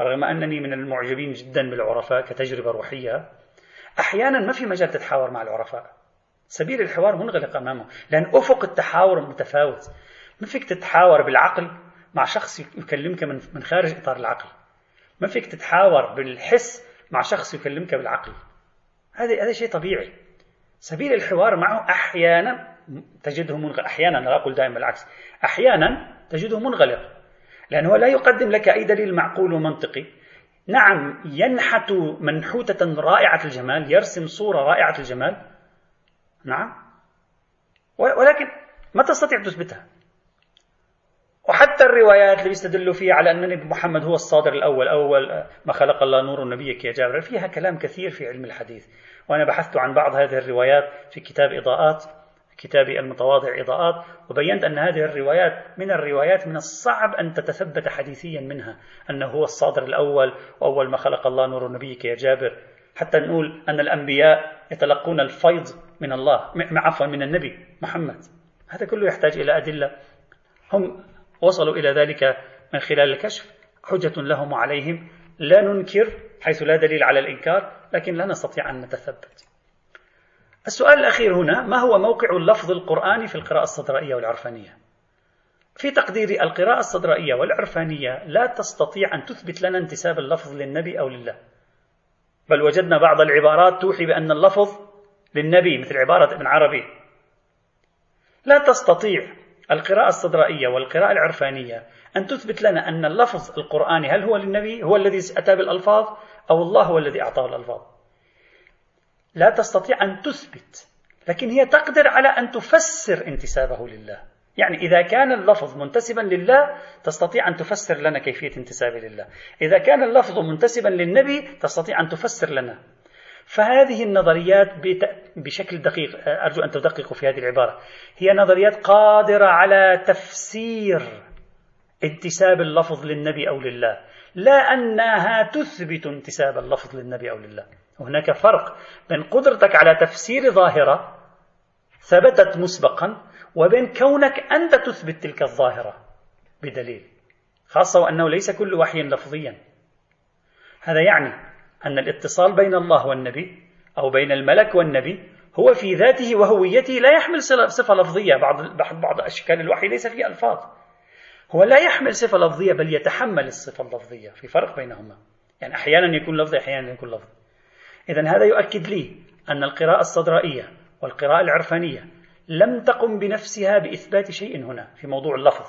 رغم أنني من المعجبين جدا بالعرفاء كتجربة روحية أحيانا ما في مجال تتحاور مع العرفاء. سبيل الحوار منغلق أمامه لأن أفق التحاور متفاوت. ما فيك تتحاور بالعقل مع شخص يكلمك من من خارج إطار العقل. ما فيك تتحاور بالحس مع شخص يكلمك بالعقل. هذا هذا شيء طبيعي. سبيل الحوار معه أحيانا تجده منغلق أحيانا لا أقول دائما بالعكس أحيانا تجده منغلق لأنه لا يقدم لك أي دليل معقول ومنطقي. نعم ينحت منحوتة رائعة الجمال يرسم صورة رائعة الجمال. نعم. ولكن ما تستطيع تثبتها. وحتى الروايات اللي بيستدلوا فيها على أن النبي محمد هو الصادر الأول أول ما خلق الله نور نبيك يا جابر فيها كلام كثير في علم الحديث. وأنا بحثت عن بعض هذه الروايات في كتاب إضاءات كتابي المتواضع إضاءات وبينت أن هذه الروايات من الروايات من الصعب أن تتثبت حديثيا منها أنه هو الصادر الأول وأول ما خلق الله نور نبيك يا جابر. حتى نقول أن الأنبياء يتلقون الفيض من الله عفوا من النبي محمد. هذا كله يحتاج إلى أدلة. هم وصلوا إلى ذلك من خلال الكشف. حجة لهم وعليهم. لا ننكر حيث لا دليل على الإنكار لكن لا نستطيع أن نتثبت. السؤال الأخير هنا ما هو موقع اللفظ القرآني في القراءة الصدرائية والعرفانية؟ في تقديري القراءة الصدرائية والعرفانية لا تستطيع أن تثبت لنا انتساب اللفظ للنبي أو لله. بل وجدنا بعض العبارات توحي بأن اللفظ للنبي مثل عبارة ابن عربي. لا تستطيع القراءة الصدرائية والقراءة العرفانية أن تثبت لنا أن اللفظ القرآني هل هو للنبي هو الذي أتى بالألفاظ أو الله هو الذي أعطاه الألفاظ؟ لا تستطيع أن تثبت لكن هي تقدر على أن تفسر انتسابه لله. يعني إذا كان اللفظ منتسبا لله تستطيع أن تفسر لنا كيفية انتسابه لله. إذا كان اللفظ منتسبا للنبي تستطيع أن تفسر لنا. فهذه النظريات بشكل دقيق أرجو أن تدققوا في هذه العبارة. هي نظريات قادرة على تفسير انتساب اللفظ للنبي أو لله. لا أنها تثبت انتساب اللفظ للنبي أو لله. هناك فرق بين قدرتك على تفسير ظاهرة ثبتت مسبقا وبين كونك أنت تثبت تلك الظاهرة بدليل خاصة وأنه ليس كل وحي لفظيا. هذا يعني أن الاتصال بين الله والنبي أو بين الملك والنبي هو في ذاته وهويته لا يحمل صفة لفظية. بعض بعض أشكال الوحي ليس فيه ألفاظ. هو لا يحمل صفة لفظية بل يتحمل الصفة اللفظية. في فرق بينهما. يعني أحيانا يكون لفظي أحيانا يكون لفظ إذا هذا يؤكد لي أن القراءة الصدرائية والقراءة العرفانية لم تقم بنفسها بإثبات شيء هنا في موضوع اللفظ.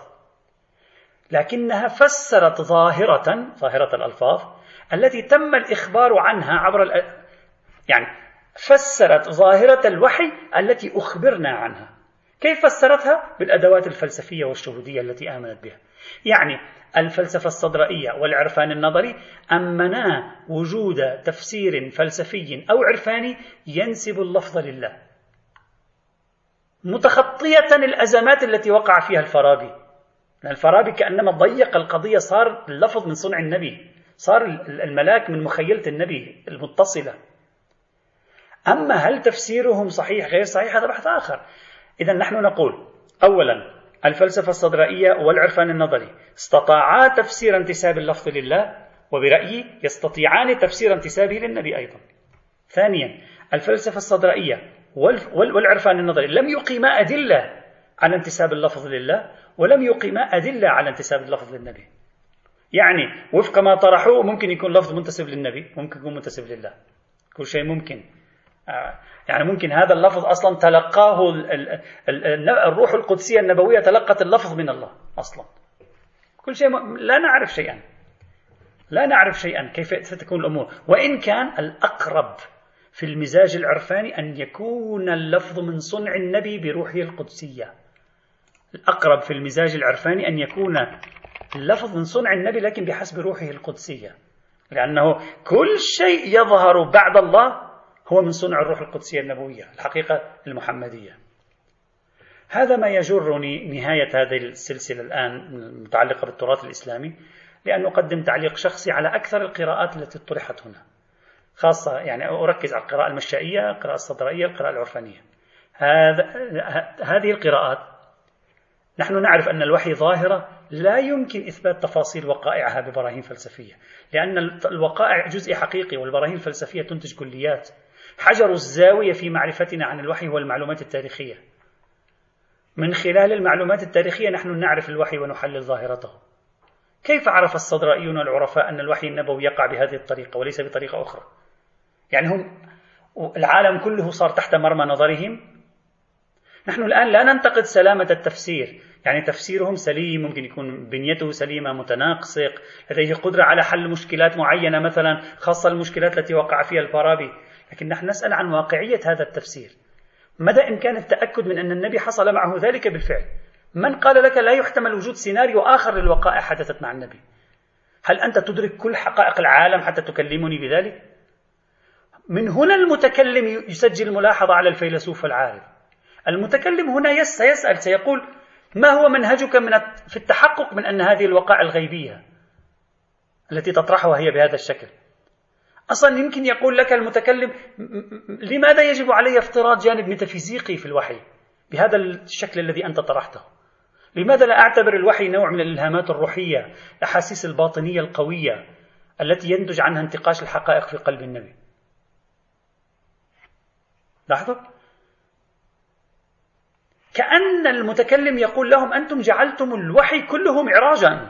لكنها فسرت ظاهرة ظاهرة الألفاظ التي تم الإخبار عنها عبر يعني فسرت ظاهرة الوحي التي أخبرنا عنها. كيف فسرتها؟ بالأدوات الفلسفية والشهودية التي آمنت بها. يعني الفلسفة الصدرائية والعرفان النظري أمنا وجود تفسير فلسفي أو عرفاني ينسب اللفظ لله. متخطية الأزمات التي وقع فيها الفارابي. الفارابي كأنما ضيق القضية صار اللفظ من صنع النبي. صار الملاك من مخيلة النبي المتصلة. أما هل تفسيرهم صحيح غير صحيح هذا بحث آخر. إذا نحن نقول أولا الفلسفة الصدرائية والعرفان النظري استطاعا تفسير انتساب اللفظ لله وبرأيي يستطيعان تفسير انتسابه للنبي أيضا. ثانيا الفلسفة الصدرائية والعرفان النظري لم يقيما أدلة على انتساب اللفظ لله ولم يقيما أدلة على انتساب اللفظ للنبي. يعني وفق ما طرحوه ممكن يكون لفظ منتسب للنبي ممكن يكون منتسب لله. كل شيء ممكن. آه، يعني ممكن هذا اللفظ أصلا تلقاه الروح القدسية النبوية تلقت اللفظ من الله أصلا. كل شيء لا نعرف شيئا. لا نعرف شيئا كيف ستكون الأمور. وإن كان الأقرب في المزاج العرفاني أن يكون اللفظ من صنع النبي بروحه القدسية. الأقرب في المزاج العرفاني أن يكون اللفظ من صنع النبي لكن بحسب روحه القدسية. لأنه كل شيء يظهر بعد الله هو من صنع الروح القدسية النبوية الحقيقة المحمدية. هذا ما يجرني نهاية هذه السلسلة الآن المتعلقة بالتراث الإسلامي لأن أقدم تعليق شخصي على أكثر القراءات التي طرحت هنا. خاصة يعني أركز على القراءة المشائية القراءة الصدرائية القراءة العرفانية. هذا هذه القراءات نحن نعرف أن الوحي ظاهرة لا يمكن إثبات تفاصيل وقائعها ببراهين فلسفية لأن الوقائع جزء حقيقي والبراهين الفلسفية تنتج كليات. حجر الزاوية في معرفتنا عن الوحي هو المعلومات التاريخية. من خلال المعلومات التاريخية نحن نعرف الوحي ونحلل ظاهرته. كيف عرف الصدرائيون العرفاء أن الوحي النبوي يقع بهذه الطريقة وليس بطريقة أخرى؟ يعني هم العالم كله صار تحت مرمى نظرهم. نحن الآن لا ننتقد سلامة التفسير يعني تفسيرهم سليم ممكن يكون بنيته سليمة متناقص لديه قدرة على حل مشكلات معينة مثلا خاصة المشكلات التي وقع فيها الفارابي. لكن نحن نسأل عن واقعية هذا التفسير. مدى إمكان التأكد من أن النبي حصل معه ذلك بالفعل؟ من قال لك لا يحتمل وجود سيناريو آخر للوقائع حدثت مع النبي؟ هل أنت تدرك كل حقائق العالم حتى تكلمني بذلك؟ من هنا المتكلم يسجل ملاحظة على الفيلسوف العارف المتكلم هنا سيسأل سيقول ما هو منهجك من في التحقق من أن هذه الوقائع الغيبية التي تطرحها هي بهذا الشكل؟ أصلا يمكن يقول لك المتكلم لماذا يجب علي افتراض جانب ميتافيزيقي في الوحي؟ بهذا الشكل الذي أنت طرحته. لماذا لا أعتبر الوحي نوع من الإلهامات الروحية الأحاسيس الباطنية القوية التي ينتج عنها انتقاش الحقائق في قلب النبي؟ لاحظوا كأن المتكلم يقول لهم أنتم جعلتم الوحي كله معراجا.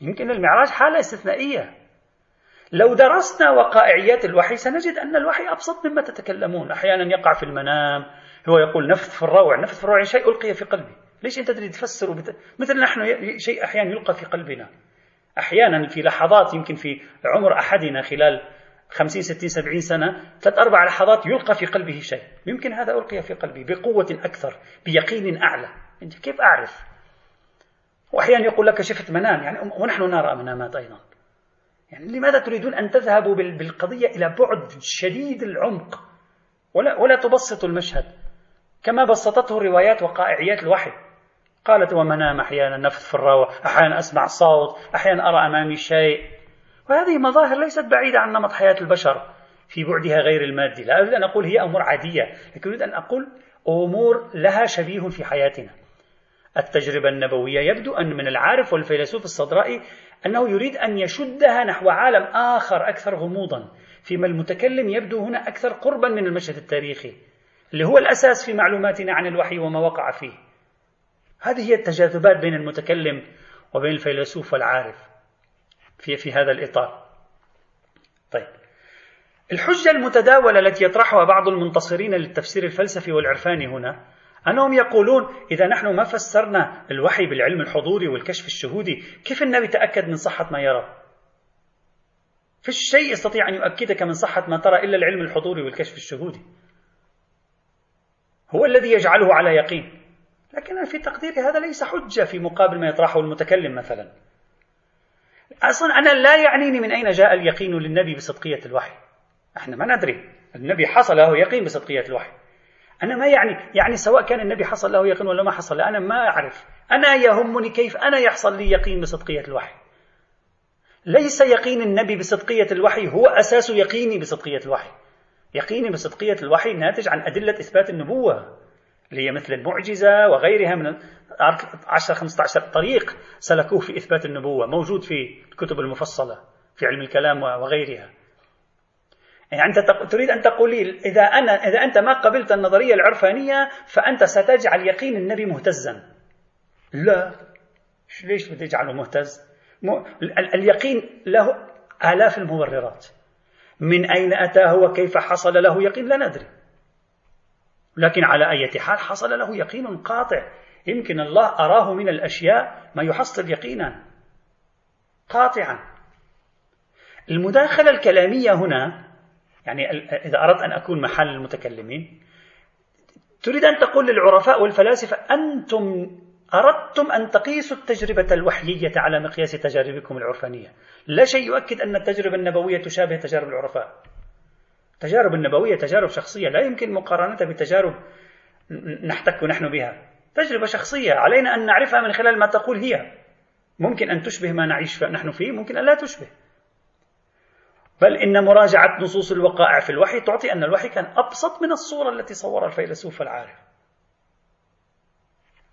يمكن المعراج حالة استثنائية. لو درسنا وقائعيات الوحي سنجد أن الوحي أبسط مما تتكلمون. أحيانا يقع في المنام هو يقول نفث في الروع نفث في الروع شيء ألقي في قلبي. ليش أنت تريد تفسره بت... مثل نحن شيء أحيانا يلقى في قلبنا. أحيانا في لحظات يمكن في عمر أحدنا خلال خمسين ستين سبعين سنة ثلاث أربع لحظات يلقى في قلبه شيء. يمكن هذا ألقي في قلبي بقوة أكثر بيقين أعلى. أنت كيف أعرف؟ وأحيانا يقول لك شفت منام. يعني ونحن نرى منامات أيضا. يعني لماذا تريدون أن تذهبوا بالقضية إلى بعد شديد العمق؟ ولا, ولا تبسطوا المشهد. كما بسطته روايات وقائعيات الوحي. قالت ومنام أحيانا نفث في الروى أحيانا أسمع صوت أحيانا أرى أمامي شيء. وهذه مظاهر ليست بعيدة عن نمط حياة البشر في بعدها غير المادي. لا أريد أن أقول هي أمور عادية لكن أريد أن أقول أمور لها شبيه في حياتنا. التجربة النبوية يبدو أن من العارف والفيلسوف الصدرائي أنه يريد أن يشدها نحو عالم آخر أكثر غموضا فيما المتكلم يبدو هنا أكثر قربا من المشهد التاريخي اللي هو الأساس في معلوماتنا عن الوحي وما وقع فيه. هذه هي التجاذبات بين المتكلم وبين الفيلسوف والعارف في في هذا الإطار. طيب. الحجة المتداولة التي يطرحها بعض المنتصرين للتفسير الفلسفي والعرفاني هنا أنهم يقولون إذا نحن ما فسرنا الوحي بالعلم الحضوري والكشف الشهودي كيف النبي تأكد من صحة ما يرى؟ فيش شيء يستطيع أن يؤكدك من صحة ما ترى إلا العلم الحضوري والكشف الشهودي. هو الذي يجعله على يقين. لكن في تقديري هذا ليس حجة في مقابل ما يطرحه المتكلم مثلا. أصلا أنا لا يعنيني من أين جاء اليقين للنبي بصدقية الوحي. إحنا ما ندري. النبي حصل له يقين بصدقية الوحي. أنا ما يعني يعني سواء كان النبي حصل له يقين ولا ما حصل أنا ما أعرف. أنا يهمني كيف أنا يحصل لي يقين بصدقية الوحي. ليس يقين النبي بصدقية الوحي هو أساس يقيني بصدقية الوحي. يقيني بصدقية الوحي ناتج عن أدلة إثبات النبوة. اللي هي مثل المعجزة وغيرها من 10 15 طريق سلكوه في إثبات النبوة موجود في الكتب المفصلة في علم الكلام وغيرها. يعني أنت تريد أن تقول لي إذا أنا إذا أنت ما قبلت النظرية العرفانية فأنت ستجعل يقين النبي مهتزا. لا. ليش بتجعله مهتز؟ اليقين له آلاف المبررات. من أين أتاه وكيف حصل له يقين؟ لا ندري. لكن على أي حال حصل له يقين قاطع. يمكن الله أراه من الأشياء ما يحصل يقينا قاطعا. المداخلة الكلامية هنا يعني إذا أردت أن أكون محل المتكلمين تريد أن تقول للعرفاء والفلاسفة أنتم أردتم أن تقيسوا التجربة الوحيية على مقياس تجاربكم العرفانية. لا شيء يؤكد أن التجربة النبوية تشابه تجارب العرفاء. التجارب النبوية تجارب شخصية لا يمكن مقارنتها بتجارب نحتك نحن بها. تجربة شخصية علينا أن نعرفها من خلال ما تقول هي. ممكن أن تشبه ما نعيش نحن فيه ممكن أن لا تشبه. بل إن مراجعة نصوص الوقائع في الوحي تعطي أن الوحي كان أبسط من الصورة التي صورها الفيلسوف العارف.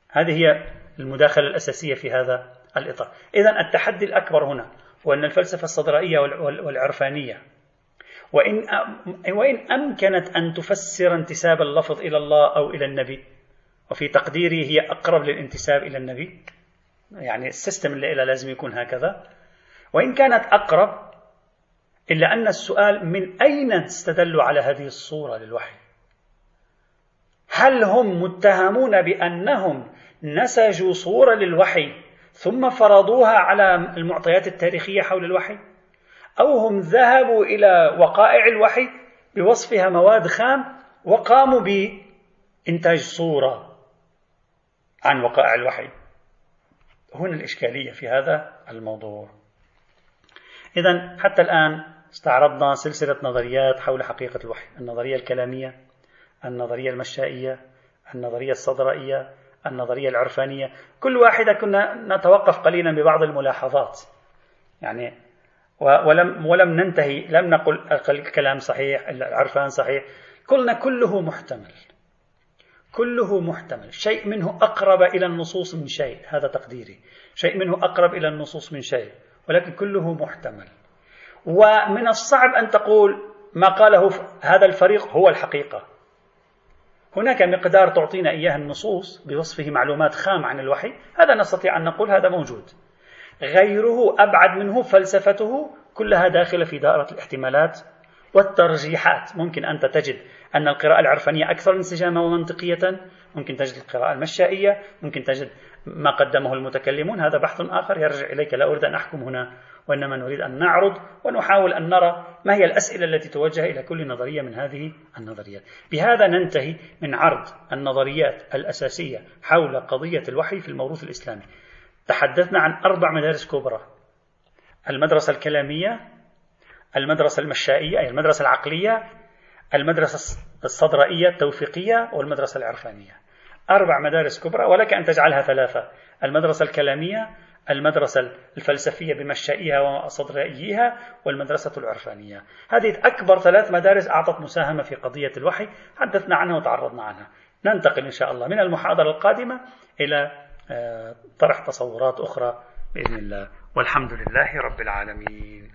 هذه هي المداخلة الأساسية في هذا الإطار. إذا التحدي الأكبر هنا هو أن الفلسفة الصدرائية والعرفانية وإن وإن أمكنت أن تفسر انتساب اللفظ إلى الله أو إلى النبي. وفي تقديري هي أقرب للانتساب إلى النبي. يعني السيستم اللي إلى لازم يكون هكذا. وإن كانت أقرب إلا أن السؤال من أين استدلوا على هذه الصورة للوحي؟ هل هم متهمون بأنهم نسجوا صورة للوحي ثم فرضوها على المعطيات التاريخية حول الوحي؟ أو هم ذهبوا إلى وقائع الوحي بوصفها مواد خام وقاموا بإنتاج صورة عن وقائع الوحي. هنا الإشكالية في هذا الموضوع. إذا حتى الآن استعرضنا سلسلة نظريات حول حقيقة الوحي. النظرية الكلامية النظرية المشائية النظرية الصدرائية النظرية العرفانية. كل واحدة كنا نتوقف قليلا ببعض الملاحظات. يعني ولم ولم ننتهي لم نقل الكلام صحيح العرفان صحيح. قلنا كله محتمل. كله محتمل. شيء منه أقرب إلى النصوص من شيء هذا تقديري. شيء منه أقرب إلى النصوص من شيء ولكن كله محتمل. ومن الصعب أن تقول ما قاله هذا الفريق هو الحقيقة. هناك مقدار تعطينا إياه النصوص بوصفه معلومات خام عن الوحي. هذا نستطيع أن نقول هذا موجود. غيره أبعد منه فلسفته كلها داخلة في دائرة الاحتمالات والترجيحات. ممكن أنت تجد أن القراءة العرفانية أكثر انسجاما ومنطقية. ممكن تجد القراءة المشائية. ممكن تجد ما قدمه المتكلمون. هذا بحث آخر يرجع إليك. لا أريد أن أحكم هنا وإنما نريد أن نعرض ونحاول أن نرى ما هي الأسئلة التي توجه إلى كل نظرية من هذه النظريات. بهذا ننتهي من عرض النظريات الأساسية حول قضية الوحي في الموروث الإسلامي. تحدثنا عن أربع مدارس كبرى. المدرسة الكلامية المدرسة المشائية أي المدرسة العقلية المدرسة الصدرائية التوفيقية والمدرسة العرفانية. أربع مدارس كبرى ولك أن تجعلها ثلاثة. المدرسة الكلامية المدرسة الفلسفية بمشائها وصدرائيها والمدرسة العرفانية. هذه أكبر ثلاث مدارس أعطت مساهمة في قضية الوحي حدثنا عنها وتعرضنا عنها ننتقل إن شاء الله من المحاضرة القادمة إلى طرح تصورات أخرى بإذن الله. والحمد لله رب العالمين.